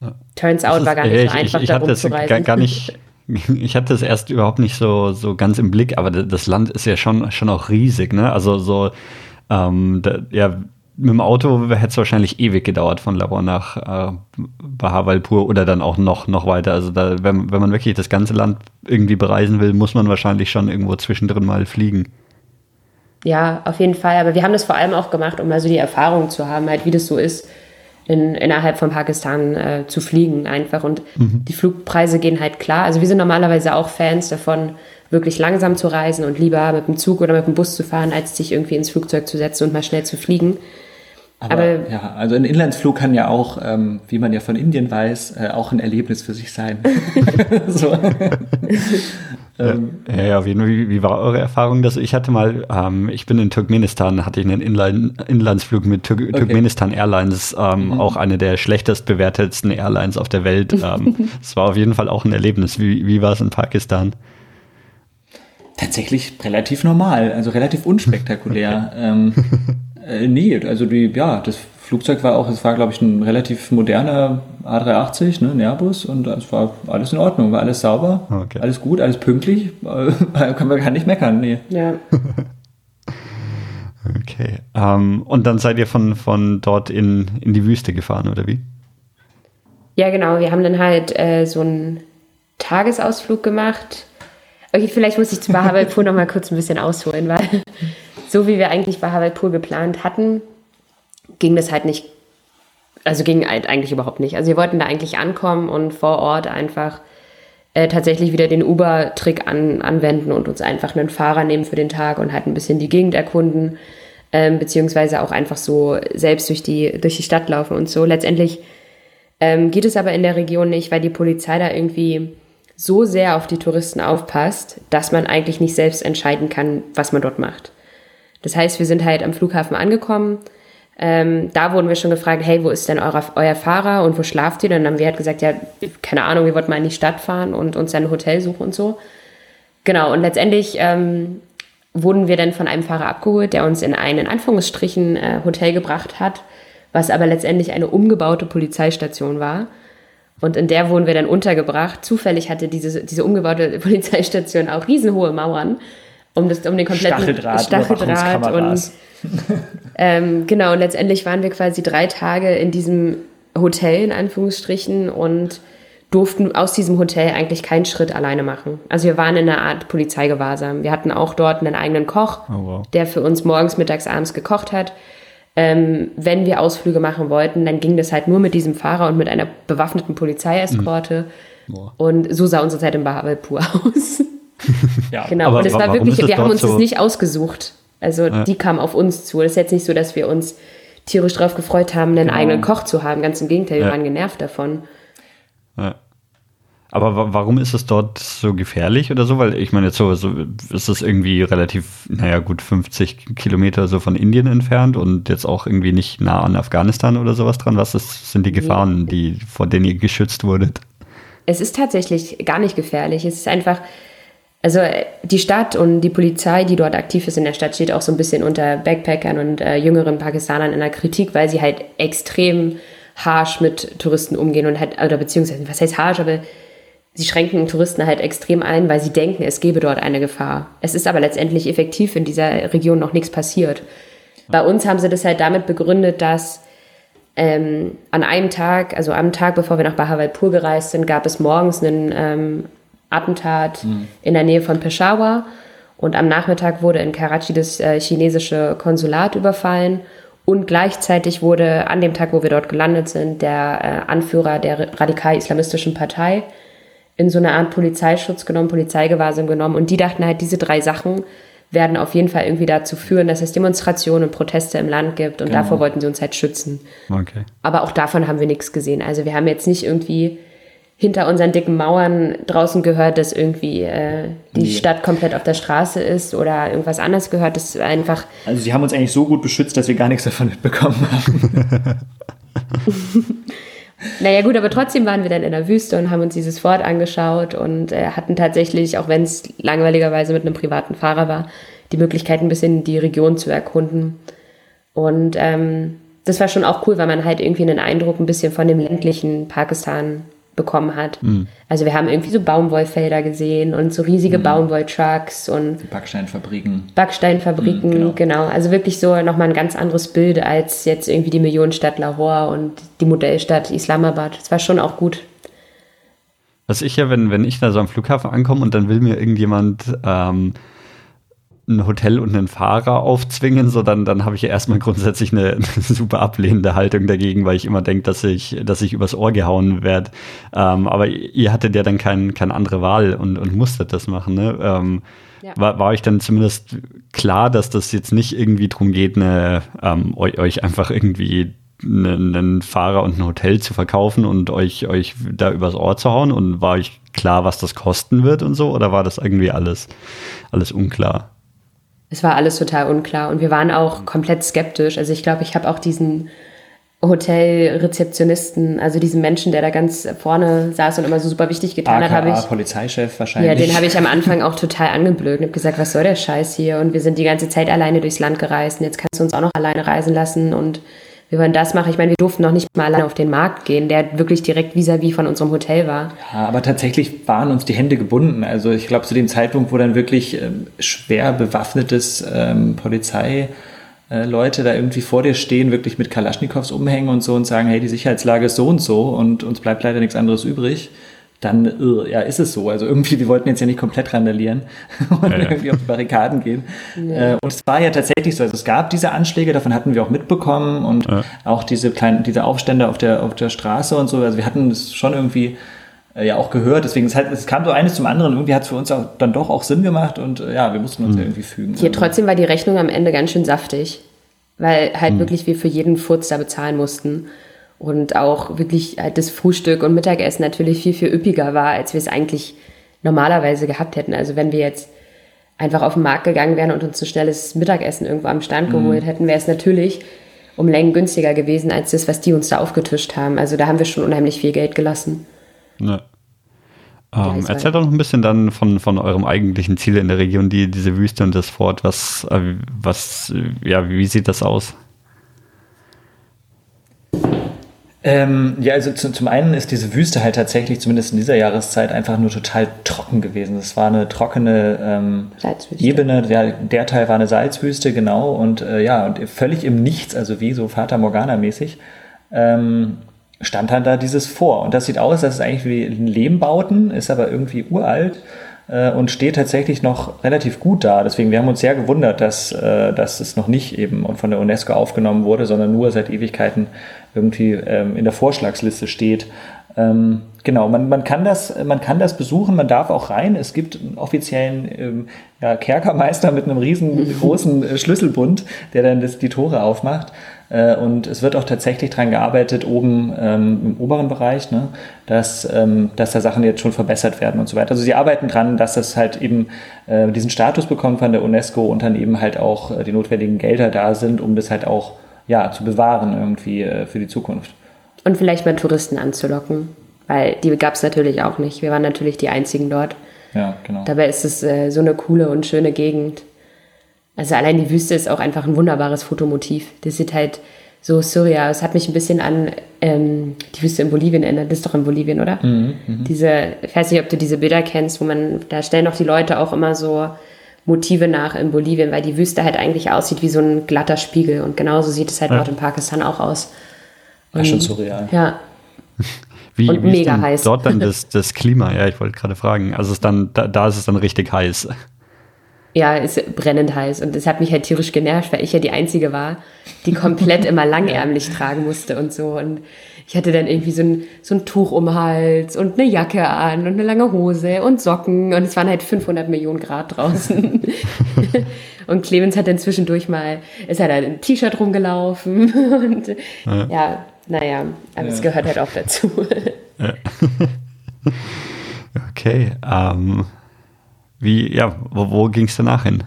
Ja. Turns out ist, war gar nicht ich, so einfach, ich, ich, da zu reisen. Gar, gar nicht, <laughs> <laughs> ich hatte das erst überhaupt nicht so, so ganz im Blick, aber das Land ist ja schon, schon auch riesig, ne? Also so, ähm, da, ja, mit dem Auto hätte es wahrscheinlich ewig gedauert von Lahore nach äh, Bahawalpur oder dann auch noch, noch weiter. Also da, wenn, wenn man wirklich das ganze Land irgendwie bereisen will, muss man wahrscheinlich schon irgendwo zwischendrin mal fliegen. Ja, auf jeden Fall. Aber wir haben das vor allem auch gemacht, um mal so die Erfahrung zu haben, halt wie das so ist, in, innerhalb von Pakistan äh, zu fliegen einfach. Und mhm. die Flugpreise gehen halt klar. Also wir sind normalerweise auch Fans davon, wirklich langsam zu reisen und lieber mit dem Zug oder mit dem Bus zu fahren, als sich irgendwie ins Flugzeug zu setzen und mal schnell zu fliegen. Aber, Aber, ja, also ein Inlandsflug kann ja auch, ähm, wie man ja von Indien weiß, äh, auch ein Erlebnis für sich sein. <laughs> <laughs> so. ähm, ja, ja, wie, wie war eure Erfahrung? Das, ich hatte mal, ähm, ich bin in Turkmenistan, hatte ich einen Inland, Inlandsflug mit Tur okay. Turkmenistan Airlines, ähm, mhm. auch eine der schlechtest bewertetsten Airlines auf der Welt. <laughs> Ähm, es war auf jeden Fall auch ein Erlebnis. Wie, wie war es in Pakistan? Tatsächlich relativ normal, also relativ unspektakulär. Äh, nee, also die, ja, das Flugzeug war auch, es war glaube ich ein relativ moderner A380, ne, ein Airbus und es war alles in Ordnung, war alles sauber, okay. alles gut, alles pünktlich, <laughs> kann man gar nicht meckern, nee. Ja. <laughs> okay, ähm, und dann seid ihr von, von dort in, in die Wüste gefahren, oder wie? Ja, genau, wir haben dann halt äh, so ein Tagesausflug gemacht. Okay, vielleicht muss ich zu Bahavalpur noch mal kurz ein bisschen ausholen, weil so wie wir eigentlich Bahavalpur geplant hatten, ging das halt nicht, also ging halt eigentlich überhaupt nicht. Also wir wollten da eigentlich ankommen und vor Ort einfach äh, tatsächlich wieder den Uber-Trick an, anwenden und uns einfach einen Fahrer nehmen für den Tag und halt ein bisschen die Gegend erkunden, ähm, beziehungsweise auch einfach so selbst durch die, durch die Stadt laufen und so. Letztendlich ähm, geht es aber in der Region nicht, weil die Polizei da irgendwie so sehr auf die Touristen aufpasst, dass man eigentlich nicht selbst entscheiden kann, was man dort macht. Das heißt, wir sind halt am Flughafen angekommen. Ähm, da wurden wir schon gefragt, hey, wo ist denn euer, euer Fahrer und wo schlaft ihr? Dann haben wir halt gesagt, ja, keine Ahnung, wir wollten mal in die Stadt fahren und uns ein Hotel suchen und so. Genau, und letztendlich ähm, wurden wir dann von einem Fahrer abgeholt, der uns in ein, in Anführungsstrichen, äh, Hotel gebracht hat, was aber letztendlich eine umgebaute Polizeistation war. Und in der wurden wir dann untergebracht. Zufällig hatte diese, diese umgebaute <laughs> Polizeistation auch riesenhohe Mauern, um, das, um den kompletten Stacheldraht, Stacheldraht und <laughs> ähm, genau, und letztendlich waren wir quasi drei Tage in diesem Hotel, in Anführungsstrichen, und durften aus diesem Hotel eigentlich keinen Schritt alleine machen. Also wir waren in einer Art Polizeigewahrsam. Wir hatten auch dort einen eigenen Koch, oh, wow. der für uns morgens, mittags, abends gekocht hat. Ähm, wenn wir Ausflüge machen wollten, dann ging das halt nur mit diesem Fahrer und mit einer bewaffneten Polizeieskorte. Mhm. Und so sah unsere Zeit in Bahavalpur <laughs> aus. <laughs> ja, genau, aber und es war wirklich, wir haben uns so das nicht ausgesucht. Also ja. die kamen auf uns zu. Es ist jetzt nicht so, dass wir uns tierisch darauf gefreut haben, einen genau. eigenen Koch zu haben. Ganz im Gegenteil, wir ja. waren genervt davon. Ja. Aber warum ist es dort so gefährlich oder so? Weil ich meine, jetzt so, so ist es irgendwie relativ, naja, gut 50 Kilometer so von Indien entfernt und jetzt auch irgendwie nicht nah an Afghanistan oder sowas dran. Was ist, sind die Gefahren, die, vor denen ihr geschützt wurdet? Es ist tatsächlich gar nicht gefährlich. Es ist einfach, also die Stadt und die Polizei, die dort aktiv ist in der Stadt, steht auch so ein bisschen unter Backpackern und äh, jüngeren Pakistanern in der Kritik, weil sie halt extrem harsh mit Touristen umgehen und halt, oder beziehungsweise, was heißt harsh, aber Sie schränken Touristen halt extrem ein, weil sie denken, es gebe dort eine Gefahr. Es ist aber letztendlich effektiv in dieser Region noch nichts passiert. Bei uns haben sie das halt damit begründet, dass ähm, an einem Tag, also am Tag, bevor wir nach Bahawalpur gereist sind, gab es morgens einen ähm, Attentat mhm. in der Nähe von Peshawar und am Nachmittag wurde in Karachi das äh, chinesische Konsulat überfallen und gleichzeitig wurde an dem Tag, wo wir dort gelandet sind, der äh, Anführer der radikal-islamistischen Partei in so eine Art Polizeischutz genommen, Polizeigewahrsam genommen. Und die dachten halt, diese drei Sachen werden auf jeden Fall irgendwie dazu führen, dass es Demonstrationen und Proteste im Land gibt. Und genau. davor wollten sie uns halt schützen. Okay. Aber auch davon haben wir nichts gesehen. Also wir haben jetzt nicht irgendwie hinter unseren dicken Mauern draußen gehört, dass irgendwie äh, die nee. Stadt komplett auf der Straße ist oder irgendwas anderes gehört. Das ist einfach. Also sie haben uns eigentlich so gut beschützt, dass wir gar nichts davon mitbekommen haben. <laughs> Naja gut, aber trotzdem waren wir dann in der Wüste und haben uns dieses Fort angeschaut und äh, hatten tatsächlich, auch wenn es langweiligerweise mit einem privaten Fahrer war, die Möglichkeit, ein bisschen die Region zu erkunden. Und ähm, das war schon auch cool, weil man halt irgendwie einen Eindruck ein bisschen von dem ländlichen Pakistan bekommen hat. Mhm. Also wir haben irgendwie so Baumwollfelder gesehen und so riesige mhm. Baumwolltrucks und Backsteinfabriken. Backsteinfabriken, mhm, genau. genau. Also wirklich so nochmal ein ganz anderes Bild als jetzt irgendwie die Millionenstadt Lahore und die Modellstadt Islamabad. Das war schon auch gut. Was ich ja, wenn, wenn ich da so am Flughafen ankomme und dann will mir irgendjemand ähm, ein Hotel und einen Fahrer aufzwingen, so dann, dann habe ich ja erstmal grundsätzlich eine, <laughs> eine, super ablehnende Haltung dagegen, weil ich immer denke, dass ich, dass ich übers Ohr gehauen werde. Ähm, aber ihr hattet ja dann kein, keine andere Wahl und, und musstet das machen. Ne? Ähm, ja. war, war euch dann zumindest klar, dass das jetzt nicht irgendwie darum geht, eine, ähm, euch, euch einfach irgendwie einen Fahrer und ein Hotel zu verkaufen und euch, euch da übers Ohr zu hauen? Und war euch klar, was das kosten wird und so? Oder war das irgendwie alles, alles unklar? Es war alles total unklar und wir waren auch komplett skeptisch. Also ich glaube, ich habe auch diesen Hotelrezeptionisten, also diesen Menschen, der da ganz vorne saß und immer so super wichtig getan AKA, hat, habe ich. Polizeichef wahrscheinlich. Ja, den habe ich am Anfang <laughs> auch total angeblökt und habe gesagt, was soll der Scheiß hier? Und wir sind die ganze Zeit alleine durchs Land gereist und jetzt kannst du uns auch noch alleine reisen lassen und wir wollen das machen. Ich meine, wir durften noch nicht mal alleine auf den Markt gehen, der wirklich direkt vis-à-vis -vis von unserem Hotel war. Ja, aber tatsächlich waren uns die Hände gebunden. Also ich glaube, zu dem Zeitpunkt, wo dann wirklich ähm, schwer bewaffnetes ähm, Polizei Leute da irgendwie vor dir stehen, wirklich mit Kalaschnikows umhängen und so und sagen, hey, die Sicherheitslage ist so und so und uns bleibt leider nichts anderes übrig. Dann äh, ja, ist es so. Also irgendwie, wir wollten jetzt ja nicht komplett randalieren <laughs> und ja, ja. irgendwie auf die Barrikaden gehen. Ja. Äh, und es war ja tatsächlich so. Also es gab diese Anschläge, davon hatten wir auch mitbekommen und auch diese kleinen, diese Aufstände auf der, auf der Straße und so. Also wir hatten es schon irgendwie äh, ja auch gehört. Deswegen es, halt, es kam so eines zum anderen. Irgendwie hat es für uns auch dann doch auch Sinn gemacht und ja, wir mussten uns mhm. ja irgendwie fügen. Hier also. trotzdem war die Rechnung am Ende ganz schön saftig, weil halt mhm. wirklich wir für jeden Furz da bezahlen mussten und auch wirklich halt das Frühstück und Mittagessen natürlich viel, viel üppiger war, als wir es eigentlich normalerweise gehabt hätten. Also wenn wir jetzt einfach auf den Markt gegangen wären und uns ein schnelles Mittagessen irgendwo am Stand mhm. geholt hätten, wäre es natürlich um Längen günstiger gewesen als das, was die uns da aufgetischt haben. Also da haben wir schon unheimlich viel Geld gelassen. Ja. Ähm, erzählt doch noch ein bisschen dann von, von eurem eigentlichen Ziel in der Region, die, diese Wüste und das Fort. Was, äh, was, ja, wie sieht das aus? Ähm, ja, also zu, zum einen ist diese Wüste halt tatsächlich, zumindest in dieser Jahreszeit, einfach nur total trocken gewesen. Es war eine trockene ähm, Ebene, der, der Teil war eine Salzwüste, genau, und äh, ja, und völlig im Nichts, also wie so Fata Morgana-mäßig, ähm, stand dann da dieses vor. Und das sieht aus, das ist eigentlich wie Lehmbauten, ist aber irgendwie uralt äh, und steht tatsächlich noch relativ gut da. Deswegen, wir haben uns sehr gewundert, dass, äh, dass es noch nicht eben von der UNESCO aufgenommen wurde, sondern nur seit Ewigkeiten irgendwie ähm, in der Vorschlagsliste steht. Ähm, genau, man, man, kann das, man kann das besuchen, man darf auch rein. Es gibt einen offiziellen ähm, ja, Kerkermeister mit einem riesengroßen <laughs> äh, Schlüsselbund, der dann das, die Tore aufmacht. Äh, und es wird auch tatsächlich daran gearbeitet, oben ähm, im oberen Bereich, ne, dass, ähm, dass da Sachen jetzt schon verbessert werden und so weiter. Also sie arbeiten dran, dass das halt eben äh, diesen Status bekommt von der UNESCO und dann eben halt auch äh, die notwendigen Gelder da sind, um das halt auch ja, zu bewahren irgendwie äh, für die Zukunft. Und vielleicht mal Touristen anzulocken, weil die gab es natürlich auch nicht. Wir waren natürlich die Einzigen dort. Ja, genau. Dabei ist es äh, so eine coole und schöne Gegend. Also allein die Wüste ist auch einfach ein wunderbares Fotomotiv. Das sieht halt so surreal. Es hat mich ein bisschen an ähm, die Wüste in Bolivien erinnert. Das ist doch in Bolivien, oder? Mhm, mh. Diese, ich weiß nicht, ob du diese Bilder kennst, wo man, da stellen auch die Leute auch immer so Motive nach in Bolivien, weil die Wüste halt eigentlich aussieht wie so ein glatter Spiegel. Und genauso sieht es halt ja. dort in Pakistan auch aus. Und, ja, schon surreal. Ja. Wie, und wie mega heiß. Dort dann das, das Klima, ja, ich wollte gerade fragen. Also ist dann, da, da ist es dann richtig heiß. Ja, ist brennend heiß. Und das hat mich halt tierisch genervt, weil ich ja die Einzige war, die komplett immer <laughs> langärmlich tragen musste und so. Und ich hatte dann irgendwie so ein, so ein Tuch um Hals und eine Jacke an und eine lange Hose und Socken und es waren halt 500 Millionen Grad draußen. <laughs> und Clemens hat dann zwischendurch mal, ist halt ein T-Shirt rumgelaufen <laughs> und ja, ja naja, aber es gehört halt auch dazu. okay, ähm, wie, ja, wo, wo ging es danach hin?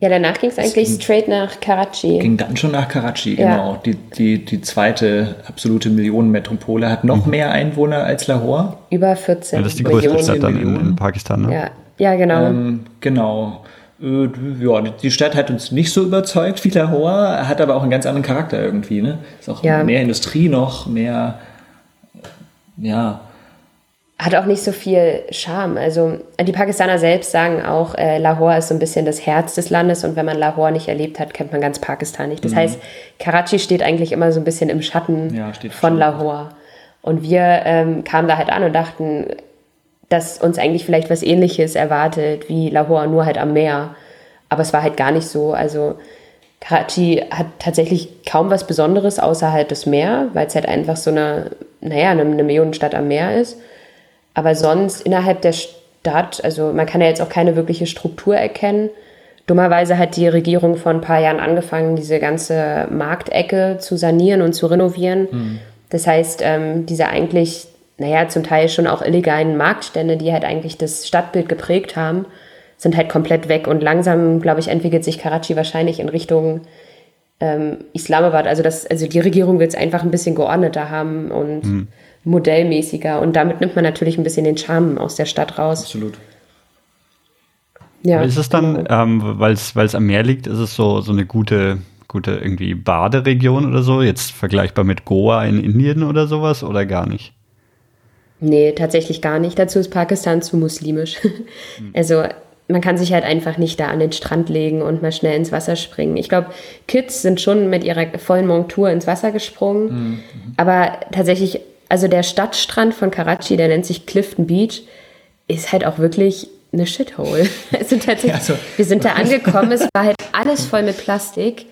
Ja, danach ging es eigentlich straight nach Karachi. Ging dann schon nach Karachi, ja. genau. Die, die, die zweite absolute Millionenmetropole hat noch mhm. mehr Einwohner als Lahore. Über 14 ja, das ist die größte Stadt dann in, in, Pakistan, ne? Ja, ja genau. Ähm, genau. Äh, ja, die Stadt hat uns nicht so überzeugt wie Lahore, hat aber auch einen ganz anderen Charakter irgendwie, ne? Ist auch ja. mehr Industrie noch, mehr, ja, hat auch nicht so viel Charme. Also die Pakistaner selbst sagen auch, äh, Lahore ist so ein bisschen das Herz des Landes und wenn man Lahore nicht erlebt hat, kennt man ganz Pakistan nicht. Das mhm. heißt, Karachi steht eigentlich immer so ein bisschen im Schatten ja, von schon. Lahore. Und wir ähm, kamen da halt an und dachten, dass uns eigentlich vielleicht was ähnliches erwartet wie Lahore, nur halt am Meer. Aber es war halt gar nicht so. Also Karachi hat tatsächlich kaum was Besonderes außer halt das Meer, weil es halt einfach so eine, naja, eine, eine Millionenstadt am Meer ist. Aber sonst innerhalb der Stadt, also man kann ja jetzt auch keine wirkliche Struktur erkennen. Dummerweise hat die Regierung vor ein paar Jahren angefangen, diese ganze Marktecke zu sanieren und zu renovieren. Mhm. Das heißt, ähm, diese eigentlich, naja, zum Teil schon auch illegalen Marktstände, die halt eigentlich das Stadtbild geprägt haben, sind halt komplett weg. Und langsam, glaube ich, entwickelt sich Karachi wahrscheinlich in Richtung ähm, Islamabad. Also, das, also die Regierung will es einfach ein bisschen geordneter haben und mhm modellmäßiger und damit nimmt man natürlich ein bisschen den Charme aus der Stadt raus. Absolut. Ja, ist es dann, ähm, weil es am Meer liegt, ist es so, so eine gute, gute irgendwie Baderegion oder so, jetzt vergleichbar mit Goa in Indien oder sowas oder gar nicht? Nee, tatsächlich gar nicht. Dazu ist Pakistan zu muslimisch. <laughs> Hm. Also man kann sich halt einfach nicht da an den Strand legen und mal schnell ins Wasser springen. Ich glaube, Kids sind schon mit ihrer vollen Montur ins Wasser gesprungen, mhm. aber tatsächlich also der Stadtstrand von Karachi, der nennt sich Clifton Beach, ist halt auch wirklich eine Shithole. Sind <laughs> tatsächlich, ja, so. Wir sind da <laughs> angekommen, es war halt alles voll mit Plastik.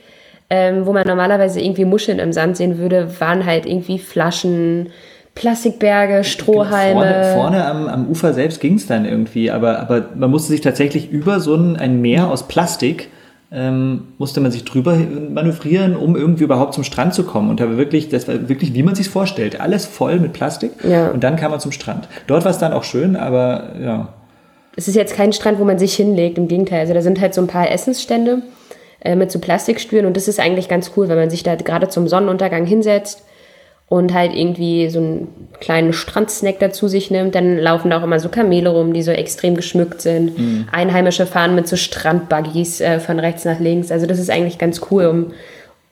Ähm, wo man normalerweise irgendwie Muscheln im Sand sehen würde, waren halt irgendwie Flaschen, Plastikberge, Strohhalme. Vorne, vorne am, am Ufer selbst ging es dann irgendwie, aber, aber man musste sich tatsächlich über so ein, ein Meer aus Plastik ähm, musste man sich drüber manövrieren, um irgendwie überhaupt zum Strand zu kommen. Und da war wirklich, das war wirklich, wie man sich vorstellt, alles voll mit Plastik. Ja. Und dann kam man zum Strand. Dort war es dann auch schön, aber ja. Es ist jetzt kein Strand, wo man sich hinlegt, im Gegenteil. Also da sind halt so ein paar Essensstände äh, mit so Plastikstühlen und das ist eigentlich ganz cool, wenn man sich da gerade zum Sonnenuntergang hinsetzt und halt irgendwie so einen kleinen Strandsnack dazu sich nimmt, dann laufen da auch immer so Kamele rum, die so extrem geschmückt sind. Mhm. Einheimische fahren mit so Strandbuggies äh, von rechts nach links. Also das ist eigentlich ganz cool, um,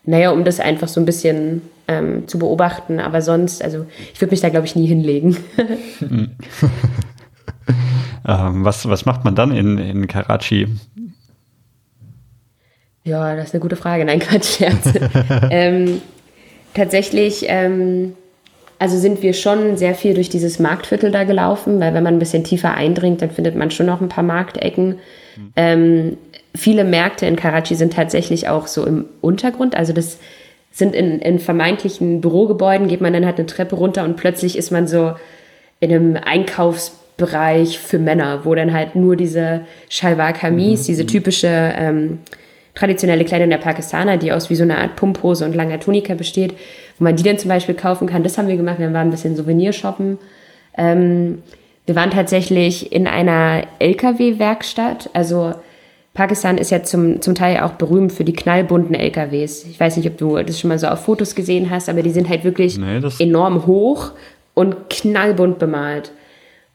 naja, um das einfach so ein bisschen ähm, zu beobachten. Aber sonst, also ich würde mich da, glaube ich, nie hinlegen. <laughs> ähm, was, was macht man dann in, in Karachi? Ja, das ist eine gute Frage. Nein, Quatsch, Scherz. <laughs> ähm, tatsächlich, ähm, also sind wir schon sehr viel durch dieses Marktviertel da gelaufen, weil wenn man ein bisschen tiefer eindringt, dann findet man schon noch ein paar Marktecken. Mhm. Ähm, viele Märkte in Karachi sind tatsächlich auch so im Untergrund, also das sind in, in vermeintlichen Bürogebäuden, geht man dann halt eine Treppe runter und plötzlich ist man so in einem Einkaufsbereich für Männer, wo dann halt nur diese Shalwar Kamis, mhm. diese typische ähm, traditionelle Kleidung der Pakistaner, die aus wie so einer Art Pumphose und langer Tunika besteht, wo man die dann zum Beispiel kaufen kann. Das haben wir gemacht. Wir waren ein bisschen Souvenir shoppen. Ähm, wir waren tatsächlich in einer LKW-Werkstatt. Also Pakistan ist ja zum, zum Teil auch berühmt für die knallbunten LKWs. Ich weiß nicht, ob du das schon mal so auf Fotos gesehen hast, aber die sind halt wirklich nee, enorm hoch und knallbunt bemalt.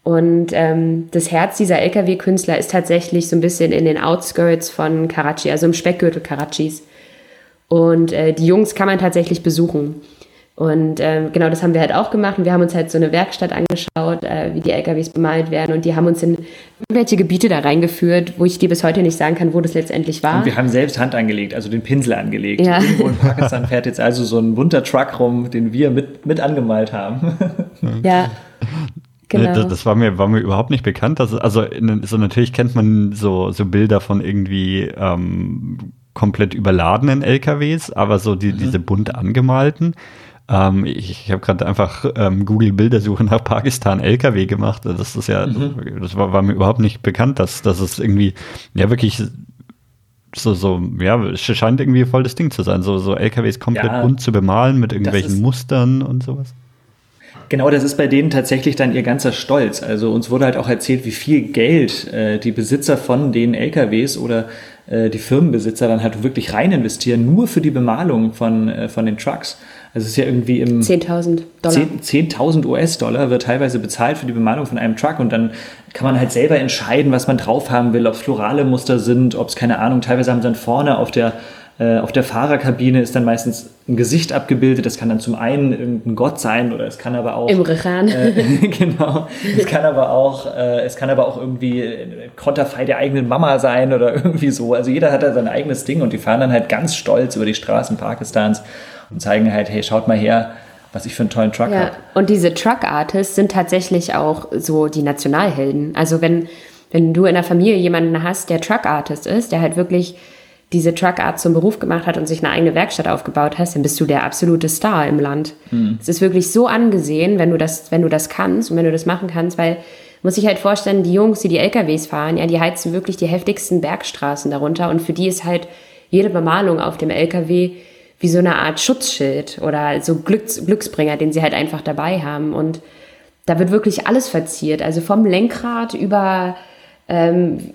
Und ähm, das Herz dieser LKW-Künstler ist tatsächlich so ein bisschen in den Outskirts von Karachi, also im Speckgürtel Karachis. Und äh, die Jungs kann man tatsächlich besuchen. Und ähm, genau das haben wir halt auch gemacht. Und wir haben uns halt so eine Werkstatt angeschaut, äh, wie die LKWs bemalt werden. Und die haben uns in irgendwelche Gebiete da reingeführt, wo ich dir bis heute nicht sagen kann, wo das letztendlich war. Und wir haben selbst Hand angelegt, also den Pinsel angelegt. Ja. Irgendwo in Pakistan fährt jetzt also so ein bunter Truck rum, den wir mit, mit angemalt haben. ja. <laughs> Genau. Das, das, war mir war mir überhaupt nicht bekannt. Dass, also in, so natürlich kennt man so so Bilder von irgendwie ähm, komplett überladenen LKWs, aber so die, mhm. diese bunt angemalten. Ähm, ich ich habe gerade einfach ähm, Google Bildersuche nach Pakistan LKW gemacht. Das ist ja, mhm. das war, war, mir überhaupt nicht bekannt, dass, dass es irgendwie ja wirklich so, so, ja, es scheint irgendwie voll das Ding zu sein, so, so LKWs komplett ja, bunt zu bemalen mit irgendwelchen Mustern und sowas. Genau, das ist bei denen tatsächlich dann ihr ganzer Stolz. Also uns wurde halt auch erzählt, wie viel Geld äh, die Besitzer von den LKWs oder äh, die Firmenbesitzer dann halt wirklich rein investieren, nur für die Bemalung von, äh, von den Trucks. Also es ist ja irgendwie im 10.000 Dollar. 10.000 10 US-Dollar wird teilweise bezahlt für die Bemalung von einem Truck und dann kann man halt selber entscheiden, was man drauf haben will, ob es florale Muster sind, ob es keine Ahnung, teilweise haben sie dann vorne auf der auf der Fahrerkabine ist dann meistens ein Gesicht abgebildet. Das kann dann zum einen irgendein Gott sein oder es kann aber auch. Im Rechan. Äh, <laughs> genau. Es kann aber auch, äh, es kann aber auch irgendwie ein Konterfei der eigenen Mama sein oder <laughs> irgendwie so. Also jeder hat da sein eigenes Ding und die fahren dann halt ganz stolz über die Straßen Pakistans und zeigen halt, hey, schaut mal her, was ich für einen tollen Truck ja. habe. Und diese Truck-Artists sind tatsächlich auch so die Nationalhelden. Also wenn, wenn du in der Familie jemanden hast, der Truck-Artist ist, der halt wirklich diese Truckart zum Beruf gemacht hat und sich eine eigene Werkstatt aufgebaut hast, dann bist du der absolute Star im Land. Hm. Es ist wirklich so angesehen, wenn du das, wenn du das kannst und wenn du das machen kannst, weil muss ich halt vorstellen, die Jungs, die die LKWs fahren, ja, die heizen wirklich die heftigsten Bergstraßen darunter und für die ist halt jede Bemalung auf dem LKW wie so eine Art Schutzschild oder so Glücks Glücksbringer, den sie halt einfach dabei haben und da wird wirklich alles verziert, also vom Lenkrad über ähm,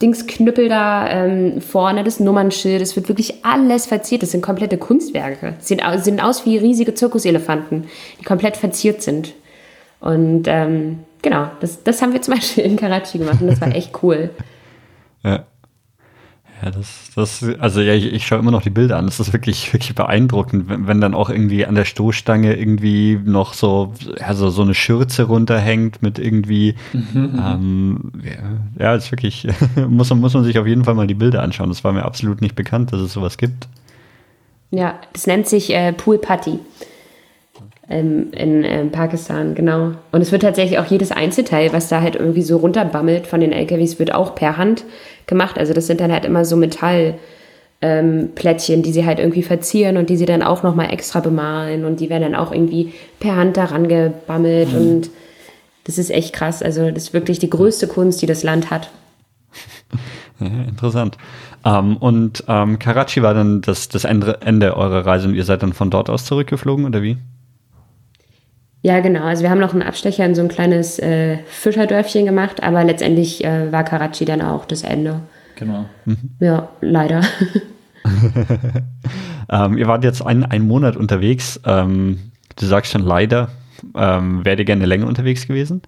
Dingsknüppel da ähm, vorne, das Nummernschild, es wird wirklich alles verziert. Das sind komplette Kunstwerke. Sehen, sehen aus wie riesige Zirkuselefanten, die komplett verziert sind. Und ähm, genau, das, das haben wir zum Beispiel in Karachi gemacht und das war <laughs> echt cool. Ja. Ja, das, das, also ja, ich, ich schaue immer noch die Bilder an. Das ist wirklich, wirklich beeindruckend, wenn, wenn dann auch irgendwie an der Stoßstange irgendwie noch so, also so eine Schürze runterhängt mit irgendwie, mhm. ähm, ja, ja, ist wirklich, <laughs> muss, muss man sich auf jeden Fall mal die Bilder anschauen. Das war mir absolut nicht bekannt, dass es sowas gibt. Ja, das nennt sich äh, Pool Putty. Ähm, in ähm, Pakistan, genau. Und es wird tatsächlich auch jedes Einzelteil, was da halt irgendwie so runterbammelt von den LKWs, wird auch per Hand gemacht. Also das sind dann halt immer so Metallplättchen, ähm, die sie halt irgendwie verzieren und die sie dann auch nochmal extra bemalen und die werden dann auch irgendwie per Hand daran gebammelt mhm. und das ist echt krass. Also das ist wirklich die größte Kunst, die das Land hat. <laughs> Ja, interessant. Ähm, und ähm, Karachi war dann das, das Ende, Ende eurer Reise und ihr seid dann von dort aus zurückgeflogen oder wie? Ja, genau. Also wir haben noch einen Abstecher in so ein kleines äh, Fischerdörfchen gemacht, aber letztendlich äh, war Karachi dann auch das Ende. Genau. Mhm. Ja, leider. <laughs> ähm, ihr wart jetzt einen, einen Monat unterwegs. Ähm, du sagst schon leider. Ähm, Wärt ihr gerne länger unterwegs gewesen?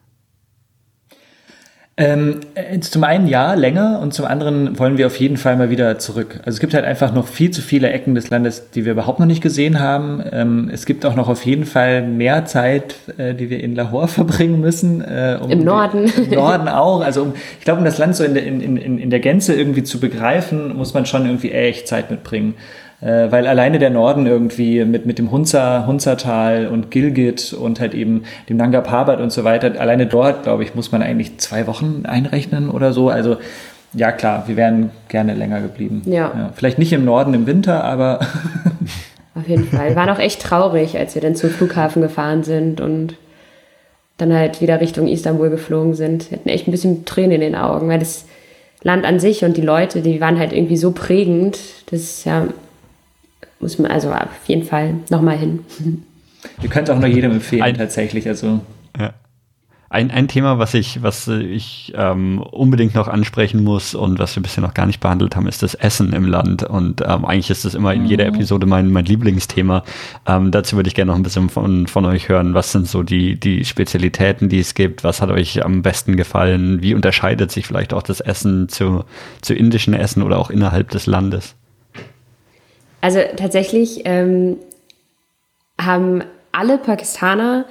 Ähm, äh, zum einen ja, länger und zum anderen wollen wir auf jeden Fall mal wieder zurück. Also es gibt halt einfach noch viel zu viele Ecken des Landes, die wir überhaupt noch nicht gesehen haben. Ähm, es gibt auch noch auf jeden Fall mehr Zeit, äh, die wir in Lahore <laughs> verbringen müssen. Äh, um Im Norden. Die, Im Norden auch. Also um, ich glaube, um das Land so in der, in, in, in der Gänze irgendwie zu begreifen, muss man schon irgendwie echt Zeit mitbringen äh, weil alleine der Norden irgendwie mit, mit dem Hunza, Hunzertal und Gilgit und halt eben dem Nanga Parbat und so weiter, alleine dort, glaube ich, muss man eigentlich zwei Wochen einrechnen oder so. Also ja, klar, wir wären gerne länger geblieben. Ja. ja vielleicht nicht im Norden im Winter, aber. <laughs> Auf jeden Fall. Wir waren auch echt traurig, als wir dann zum Flughafen gefahren sind und dann halt wieder Richtung Istanbul geflogen sind. Wir hatten echt ein bisschen Tränen in den Augen, weil das Land an sich und die Leute, die waren halt irgendwie so prägend. Das ja muss man also auf jeden Fall nochmal hin. <laughs> Ihr könnt auch nur jedem empfehlen, ein, tatsächlich. Also. Ja. Ein, ein Thema, was ich, was ich ähm, unbedingt noch ansprechen muss und was wir bisher noch gar nicht behandelt haben, ist das Essen im Land. Und ähm, eigentlich ist das immer in jeder mhm. Episode mein, mein Lieblingsthema. Ähm, dazu würde ich gerne noch ein bisschen von, von euch hören. Was sind so die, die Spezialitäten, die es gibt? Was hat euch am besten gefallen? Wie unterscheidet sich vielleicht auch das Essen zu, zu indischen Essen oder auch innerhalb des Landes? Also tatsächlich ähm, haben alle Pakistaner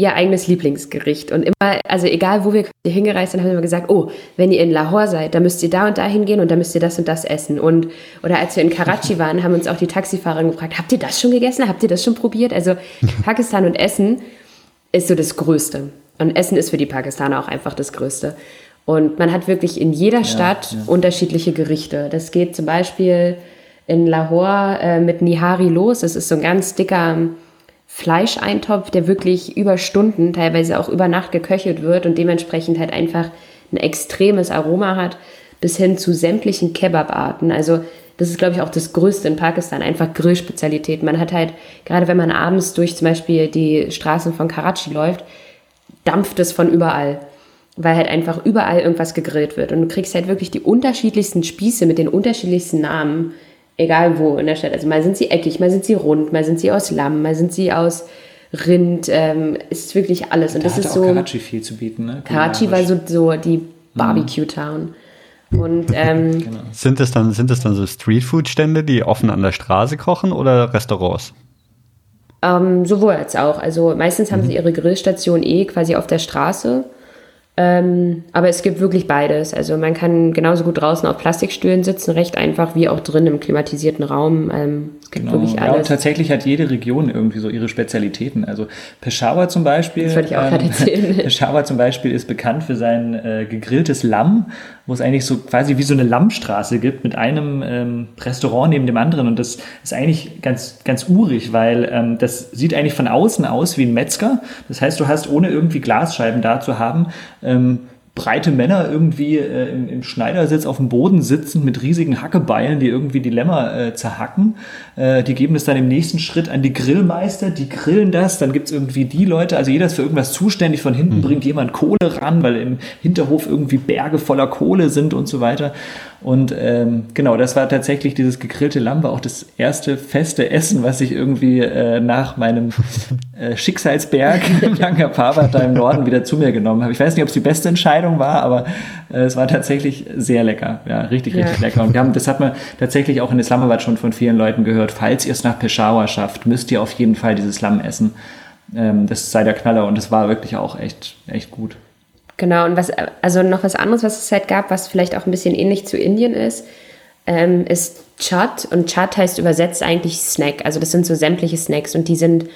ihr eigenes Lieblingsgericht. Und immer, also egal wo wir hingereist sind, haben wir immer gesagt, oh, wenn ihr in Lahore seid, dann müsst ihr da und da hingehen und dann müsst ihr das und das essen. Und, oder als wir in Karachi waren, haben uns auch die Taxifahrer gefragt, habt ihr das schon gegessen? Habt ihr das schon probiert? Also <laughs> Pakistan und Essen ist so das Größte. Und Essen ist für die Pakistaner auch einfach das Größte. Und man hat wirklich in jeder Stadt ja, ja. unterschiedliche Gerichte. Das geht zum Beispiel in Lahore äh, mit Nihari los. Das ist so ein ganz dicker Fleischeintopf, der wirklich über Stunden, teilweise auch über Nacht geköchelt wird und dementsprechend halt einfach ein extremes Aroma hat, bis hin zu sämtlichen Kebab-Arten. Also das ist, glaube ich, auch das Größte in Pakistan, einfach Grillspezialität. Man hat halt, gerade wenn man abends durch zum Beispiel die Straßen von Karachi läuft, dampft es von überall weil halt einfach überall irgendwas gegrillt wird. Und du kriegst halt wirklich die unterschiedlichsten Spieße mit den unterschiedlichsten Namen egal wo in der Stadt. Also mal sind sie eckig, mal sind sie rund, mal sind sie aus Lamm, mal sind sie aus Rind. Ähm, ist wirklich alles. Und da das ist so. Karachi viel zu bieten, ne? Karachi war so, so die Barbecue-Town. Und <laughs> ähm, genau. sind es dann sind es dann so Streetfood-Stände, die offen an der Straße kochen oder Restaurants? Ähm, sowohl als auch. Also meistens haben mhm. sie ihre Grillstation eh quasi auf der Straße. Ähm, aber es gibt wirklich beides. Also man kann genauso gut draußen auf Plastikstühlen sitzen, recht einfach, wie auch drin im klimatisierten Raum. Ähm, es gibt genau. wirklich alles. Ja, und tatsächlich hat jede Region irgendwie so ihre Spezialitäten. Also Peshawar zum Beispiel. Das wollte ich auch ähm, gerade erzählen. <laughs> Peshawar zum Beispiel ist bekannt für sein äh, gegrilltes Lamm, wo es eigentlich so quasi wie so eine Lammstraße gibt mit einem ähm, Restaurant neben dem anderen. Und das ist eigentlich ganz, ganz urig, weil ähm, das sieht eigentlich von außen aus wie ein Metzger. Das heißt, du hast ohne irgendwie Glasscheiben da zu haben, ähm, breite Männer irgendwie äh, im, im, Schneidersitz auf dem Boden sitzen mit riesigen Hackebeilen, die irgendwie die Lämmer äh, zerhacken. Äh, die geben es dann im nächsten Schritt an die Grillmeister, die grillen das, dann gibt's irgendwie die Leute, also jeder ist für irgendwas zuständig, von hinten mhm. bringt jemand Kohle ran, weil im Hinterhof irgendwie Berge voller Kohle sind und so weiter. Und ähm, genau, das war tatsächlich dieses gegrillte Lamm, war auch das erste feste Essen, was ich irgendwie äh, nach meinem äh, Schicksalsberg <laughs> im Langer Parbat da im Norden wieder zu mir genommen habe. Ich weiß nicht, ob es die beste Entscheidung war, aber äh, es war tatsächlich sehr lecker. Ja, richtig, richtig ja. lecker. Und wir haben, das hat man tatsächlich auch in Islamabad schon von vielen Leuten gehört. Falls ihr es nach Peshawar schafft, müsst ihr auf jeden Fall dieses Lamm essen. Ähm, das sei der Knaller und es war wirklich auch echt, echt gut. Genau, und was, also noch was anderes, was es halt gab, was vielleicht auch ein bisschen ähnlich zu Indien ist, ähm, ist Chat. Und Chat heißt übersetzt eigentlich Snack. Also das sind so sämtliche Snacks und die sind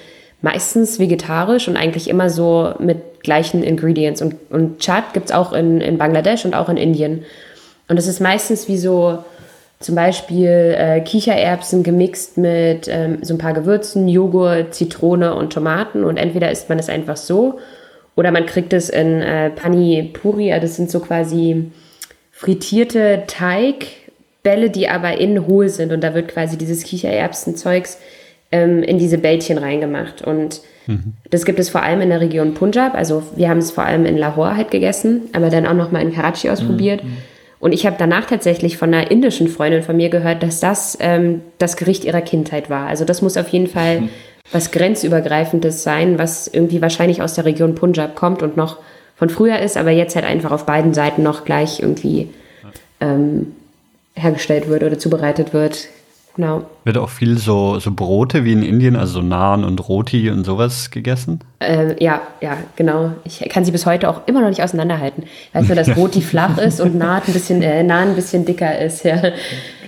meistens vegetarisch und eigentlich immer so mit gleichen Ingredients. Und, und Chaat gibt es auch in, in Bangladesch und auch in Indien. Und es ist meistens wie so zum Beispiel äh, Kichererbsen gemixt mit ähm, so ein paar Gewürzen, Joghurt, Zitrone und Tomaten. Und entweder isst man es einfach so oder man kriegt es in äh, Pani Puri. Das sind so quasi frittierte Teigbälle, die aber innen hohl sind. Und da wird quasi dieses Kichererbsenzeugs ähm, in diese Bällchen reingemacht. Und mhm. das gibt es vor allem in der Region Punjab. Also wir haben es vor allem in Lahore halt gegessen, aber dann auch noch mal in Karachi ausprobiert. Mhm. Und ich habe danach tatsächlich von einer indischen Freundin von mir gehört, dass das ähm, das Gericht ihrer Kindheit war. Also das muss auf jeden Fall. <laughs> was grenzübergreifendes sein, was irgendwie wahrscheinlich aus der Region Punjab kommt und noch von früher ist, aber jetzt halt einfach auf beiden Seiten noch gleich irgendwie ähm, hergestellt wird oder zubereitet wird. Genau. Wird auch viel so, so Brote wie in Indien, also so Naan und Roti und sowas gegessen? Äh, ja, ja, genau. Ich kann sie bis heute auch immer noch nicht auseinanderhalten. Ich weiß nur, dass <laughs> Roti flach ist und Naan ein bisschen, äh, Naan ein bisschen dicker ist, ja.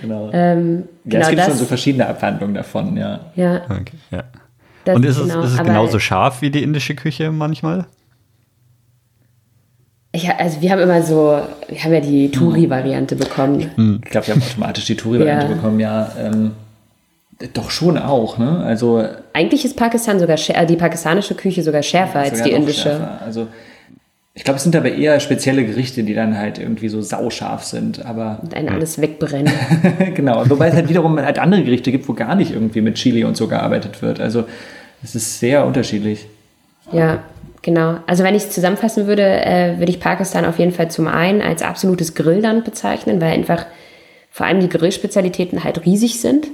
Genau. Ähm, ja, genau es gibt das, schon so verschiedene Abwandlungen davon, ja. Ja. Okay, ja. Und ist, genau, es, ist es genauso scharf wie die indische Küche manchmal? Ich, also wir haben immer so, wir haben ja die Touri-Variante bekommen. Hm. Ich glaube, wir haben automatisch die Touri-Variante ja. bekommen, ja. Ähm, doch schon auch, ne? Also eigentlich ist Pakistan sogar äh, die pakistanische Küche sogar schärfer als die indische. Schärfer. Also ich glaube, es sind aber eher spezielle Gerichte, die dann halt irgendwie so sauscharf sind, aber und einen alles wegbrennen. <laughs> genau, wobei es halt wiederum halt andere Gerichte gibt, wo gar nicht irgendwie mit Chili und so gearbeitet wird. Also es ist sehr unterschiedlich. Ja, Genau. Also wenn ich es zusammenfassen würde, äh, würde ich Pakistan auf jeden Fall zum einen als absolutes Grillland bezeichnen, weil einfach vor allem die Grillspezialitäten halt riesig sind.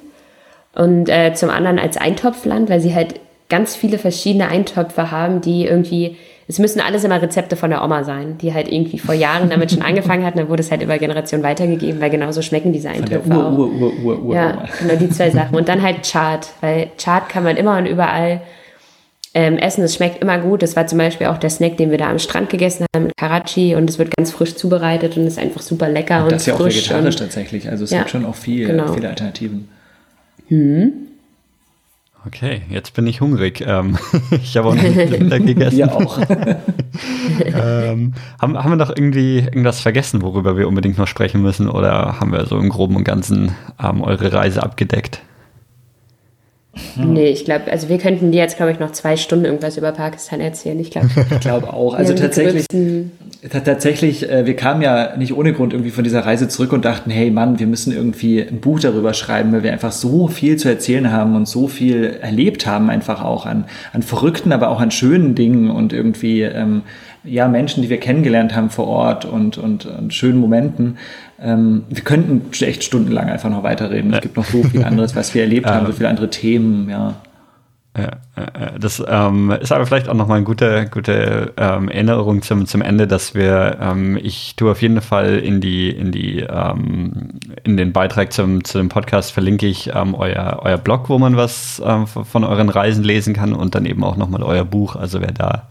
Und äh, zum anderen als Eintopfland, weil sie halt ganz viele verschiedene Eintöpfe haben, die irgendwie, es müssen alles immer Rezepte von der Oma sein, die halt irgendwie vor Jahren damit schon <laughs> angefangen hat, dann wurde es halt über Generationen weitergegeben, weil genauso schmecken diese Eintöpfe Ur, auch. Ur, Ur, Ur, Ur, ja, genau die zwei Sachen. Und dann halt Chart, weil Chart kann man immer und überall ähm, essen. Es schmeckt immer gut. Das war zum Beispiel auch der Snack, den wir da am Strand gegessen haben mit Karachi und es wird ganz frisch zubereitet und ist einfach super lecker und, und das ist ja auch vegetarisch tatsächlich. Also es ja, gibt schon auch viel, genau. viele Alternativen. Mhm. Okay, jetzt bin ich hungrig. Ähm, <laughs> ich habe auch nicht <laughs> gegessen. Wir auch. <laughs> ähm, haben, haben wir noch irgendwie irgendwas vergessen, worüber wir unbedingt noch sprechen müssen? Oder haben wir so im Groben und Ganzen ähm, eure Reise abgedeckt? Hm. Nee, ich glaube, also wir könnten dir jetzt, glaube ich, noch zwei Stunden irgendwas über Pakistan erzählen. Ich glaube <laughs> ich glaube auch. Also tatsächlich, tatsächlich, äh, wir kamen ja nicht ohne Grund irgendwie von dieser Reise zurück und dachten, hey Mann, wir müssen irgendwie ein Buch darüber schreiben, weil wir einfach so viel zu erzählen haben und so viel erlebt haben, einfach auch an, an verrückten, aber auch an schönen Dingen und irgendwie ähm, ja, Menschen, die wir kennengelernt haben vor Ort und, und, und schönen Momenten. Ähm, wir könnten echt stundenlang einfach noch weiterreden. Es gibt noch so viel anderes, was wir erlebt <laughs> haben, so viele andere Themen, ja. Ja, das ähm, ist aber vielleicht auch nochmal eine gute, gute ähm, Erinnerung zum, zum Ende, dass wir, ähm, ich tue auf jeden Fall in die, in die, ähm, in den Beitrag zum, zu dem Podcast verlinke ich ähm, euer, euer Blog, wo man was ähm, von euren Reisen lesen kann und dann eben auch nochmal euer Buch. Also wer da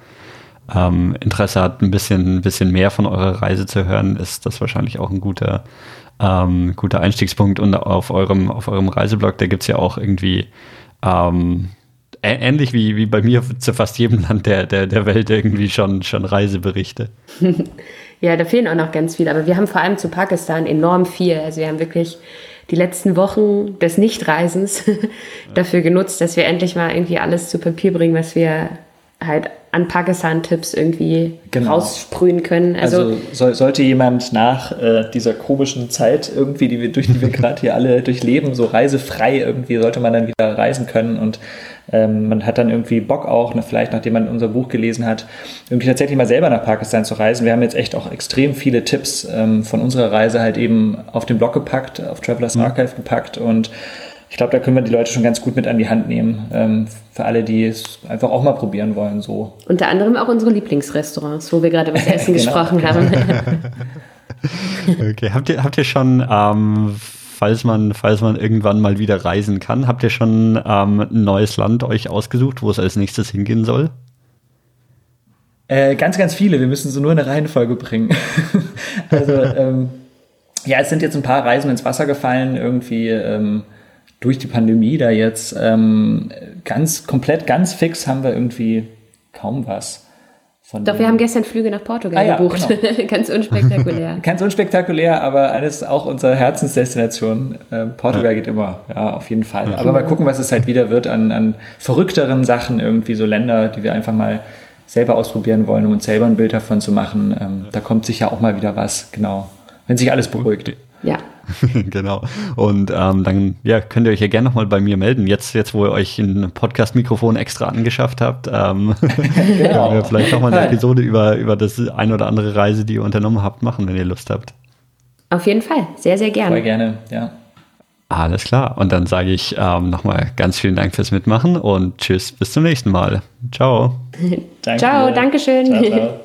ähm, Interesse hat, ein bisschen, ein bisschen mehr von eurer Reise zu hören, ist das wahrscheinlich auch ein guter, ähm, guter Einstiegspunkt. Und auf eurem, auf eurem Reiseblog, da gibt es ja auch irgendwie ähm, ähnlich wie, wie bei mir zu fast jedem Land der, der, der Welt irgendwie schon, schon Reiseberichte. <laughs> ja, da fehlen auch noch ganz viele. Aber wir haben vor allem zu Pakistan enorm viel. Also wir haben wirklich die letzten Wochen des Nichtreisens <laughs> dafür genutzt, dass wir endlich mal irgendwie alles zu Papier bringen, was wir halt an Pakistan-Tipps irgendwie genau. raussprühen können. Also, also soll, sollte jemand nach äh, dieser komischen Zeit irgendwie, die wir durch die wir <laughs> gerade hier alle durchleben, so reisefrei irgendwie, sollte man dann wieder reisen können und ähm, man hat dann irgendwie Bock auch, ne, vielleicht nachdem man unser Buch gelesen hat, irgendwie tatsächlich mal selber nach Pakistan zu reisen. Wir haben jetzt echt auch extrem viele Tipps ähm, von unserer Reise halt eben auf den Blog gepackt, auf Travelers mhm. Archive gepackt und ich glaube, da können wir die Leute schon ganz gut mit an die Hand nehmen. Ähm, für alle, die es einfach auch mal probieren wollen. So. Unter anderem auch unsere Lieblingsrestaurants, wo wir gerade über das Essen <laughs> genau, gesprochen haben. <laughs> okay, habt ihr, habt ihr schon, ähm, falls, man, falls man irgendwann mal wieder reisen kann, habt ihr schon ähm, ein neues Land euch ausgesucht, wo es als nächstes hingehen soll? Äh, ganz, ganz viele. Wir müssen sie nur in eine Reihenfolge bringen. <laughs> also, ähm, ja, es sind jetzt ein paar Reisen ins Wasser gefallen. Irgendwie. Ähm, durch die Pandemie da jetzt ähm, ganz komplett, ganz fix haben wir irgendwie kaum was. Doch, wir haben gestern Flüge nach Portugal ah, ja, gebucht. Genau. <laughs> Ganz unspektakulär. <laughs> Ganz unspektakulär, aber alles auch unsere Herzensdestination. Äh, Portugal ja. geht immer, ja, auf jeden Fall. Ja. Aber mal gucken, was es halt wieder wird an, an verrückteren Sachen, irgendwie so Länder, die wir einfach mal selber ausprobieren wollen, um uns selber ein Bild davon zu machen. Ähm, da kommt sicher auch mal wieder was, genau. Wenn sich alles beruhigt. Ja. <laughs> genau. Und ähm, dann ja, könnt ihr euch ja gerne nochmal bei mir melden. Jetzt, jetzt wo ihr euch ein Podcast-Mikrofon extra angeschafft habt, ähm, <laughs> <laughs> genau. wir vielleicht nochmal eine Episode über, über das ein oder andere Reise, die ihr unternommen habt, machen, wenn ihr Lust habt. Auf jeden Fall. Sehr, sehr gerne. Sehr gerne, ja. Alles klar. Und dann sage ich ähm, nochmal ganz vielen Dank fürs Mitmachen und tschüss, bis zum nächsten Mal. Ciao. Danke. Ciao, Dankeschön. Ciao, ciao.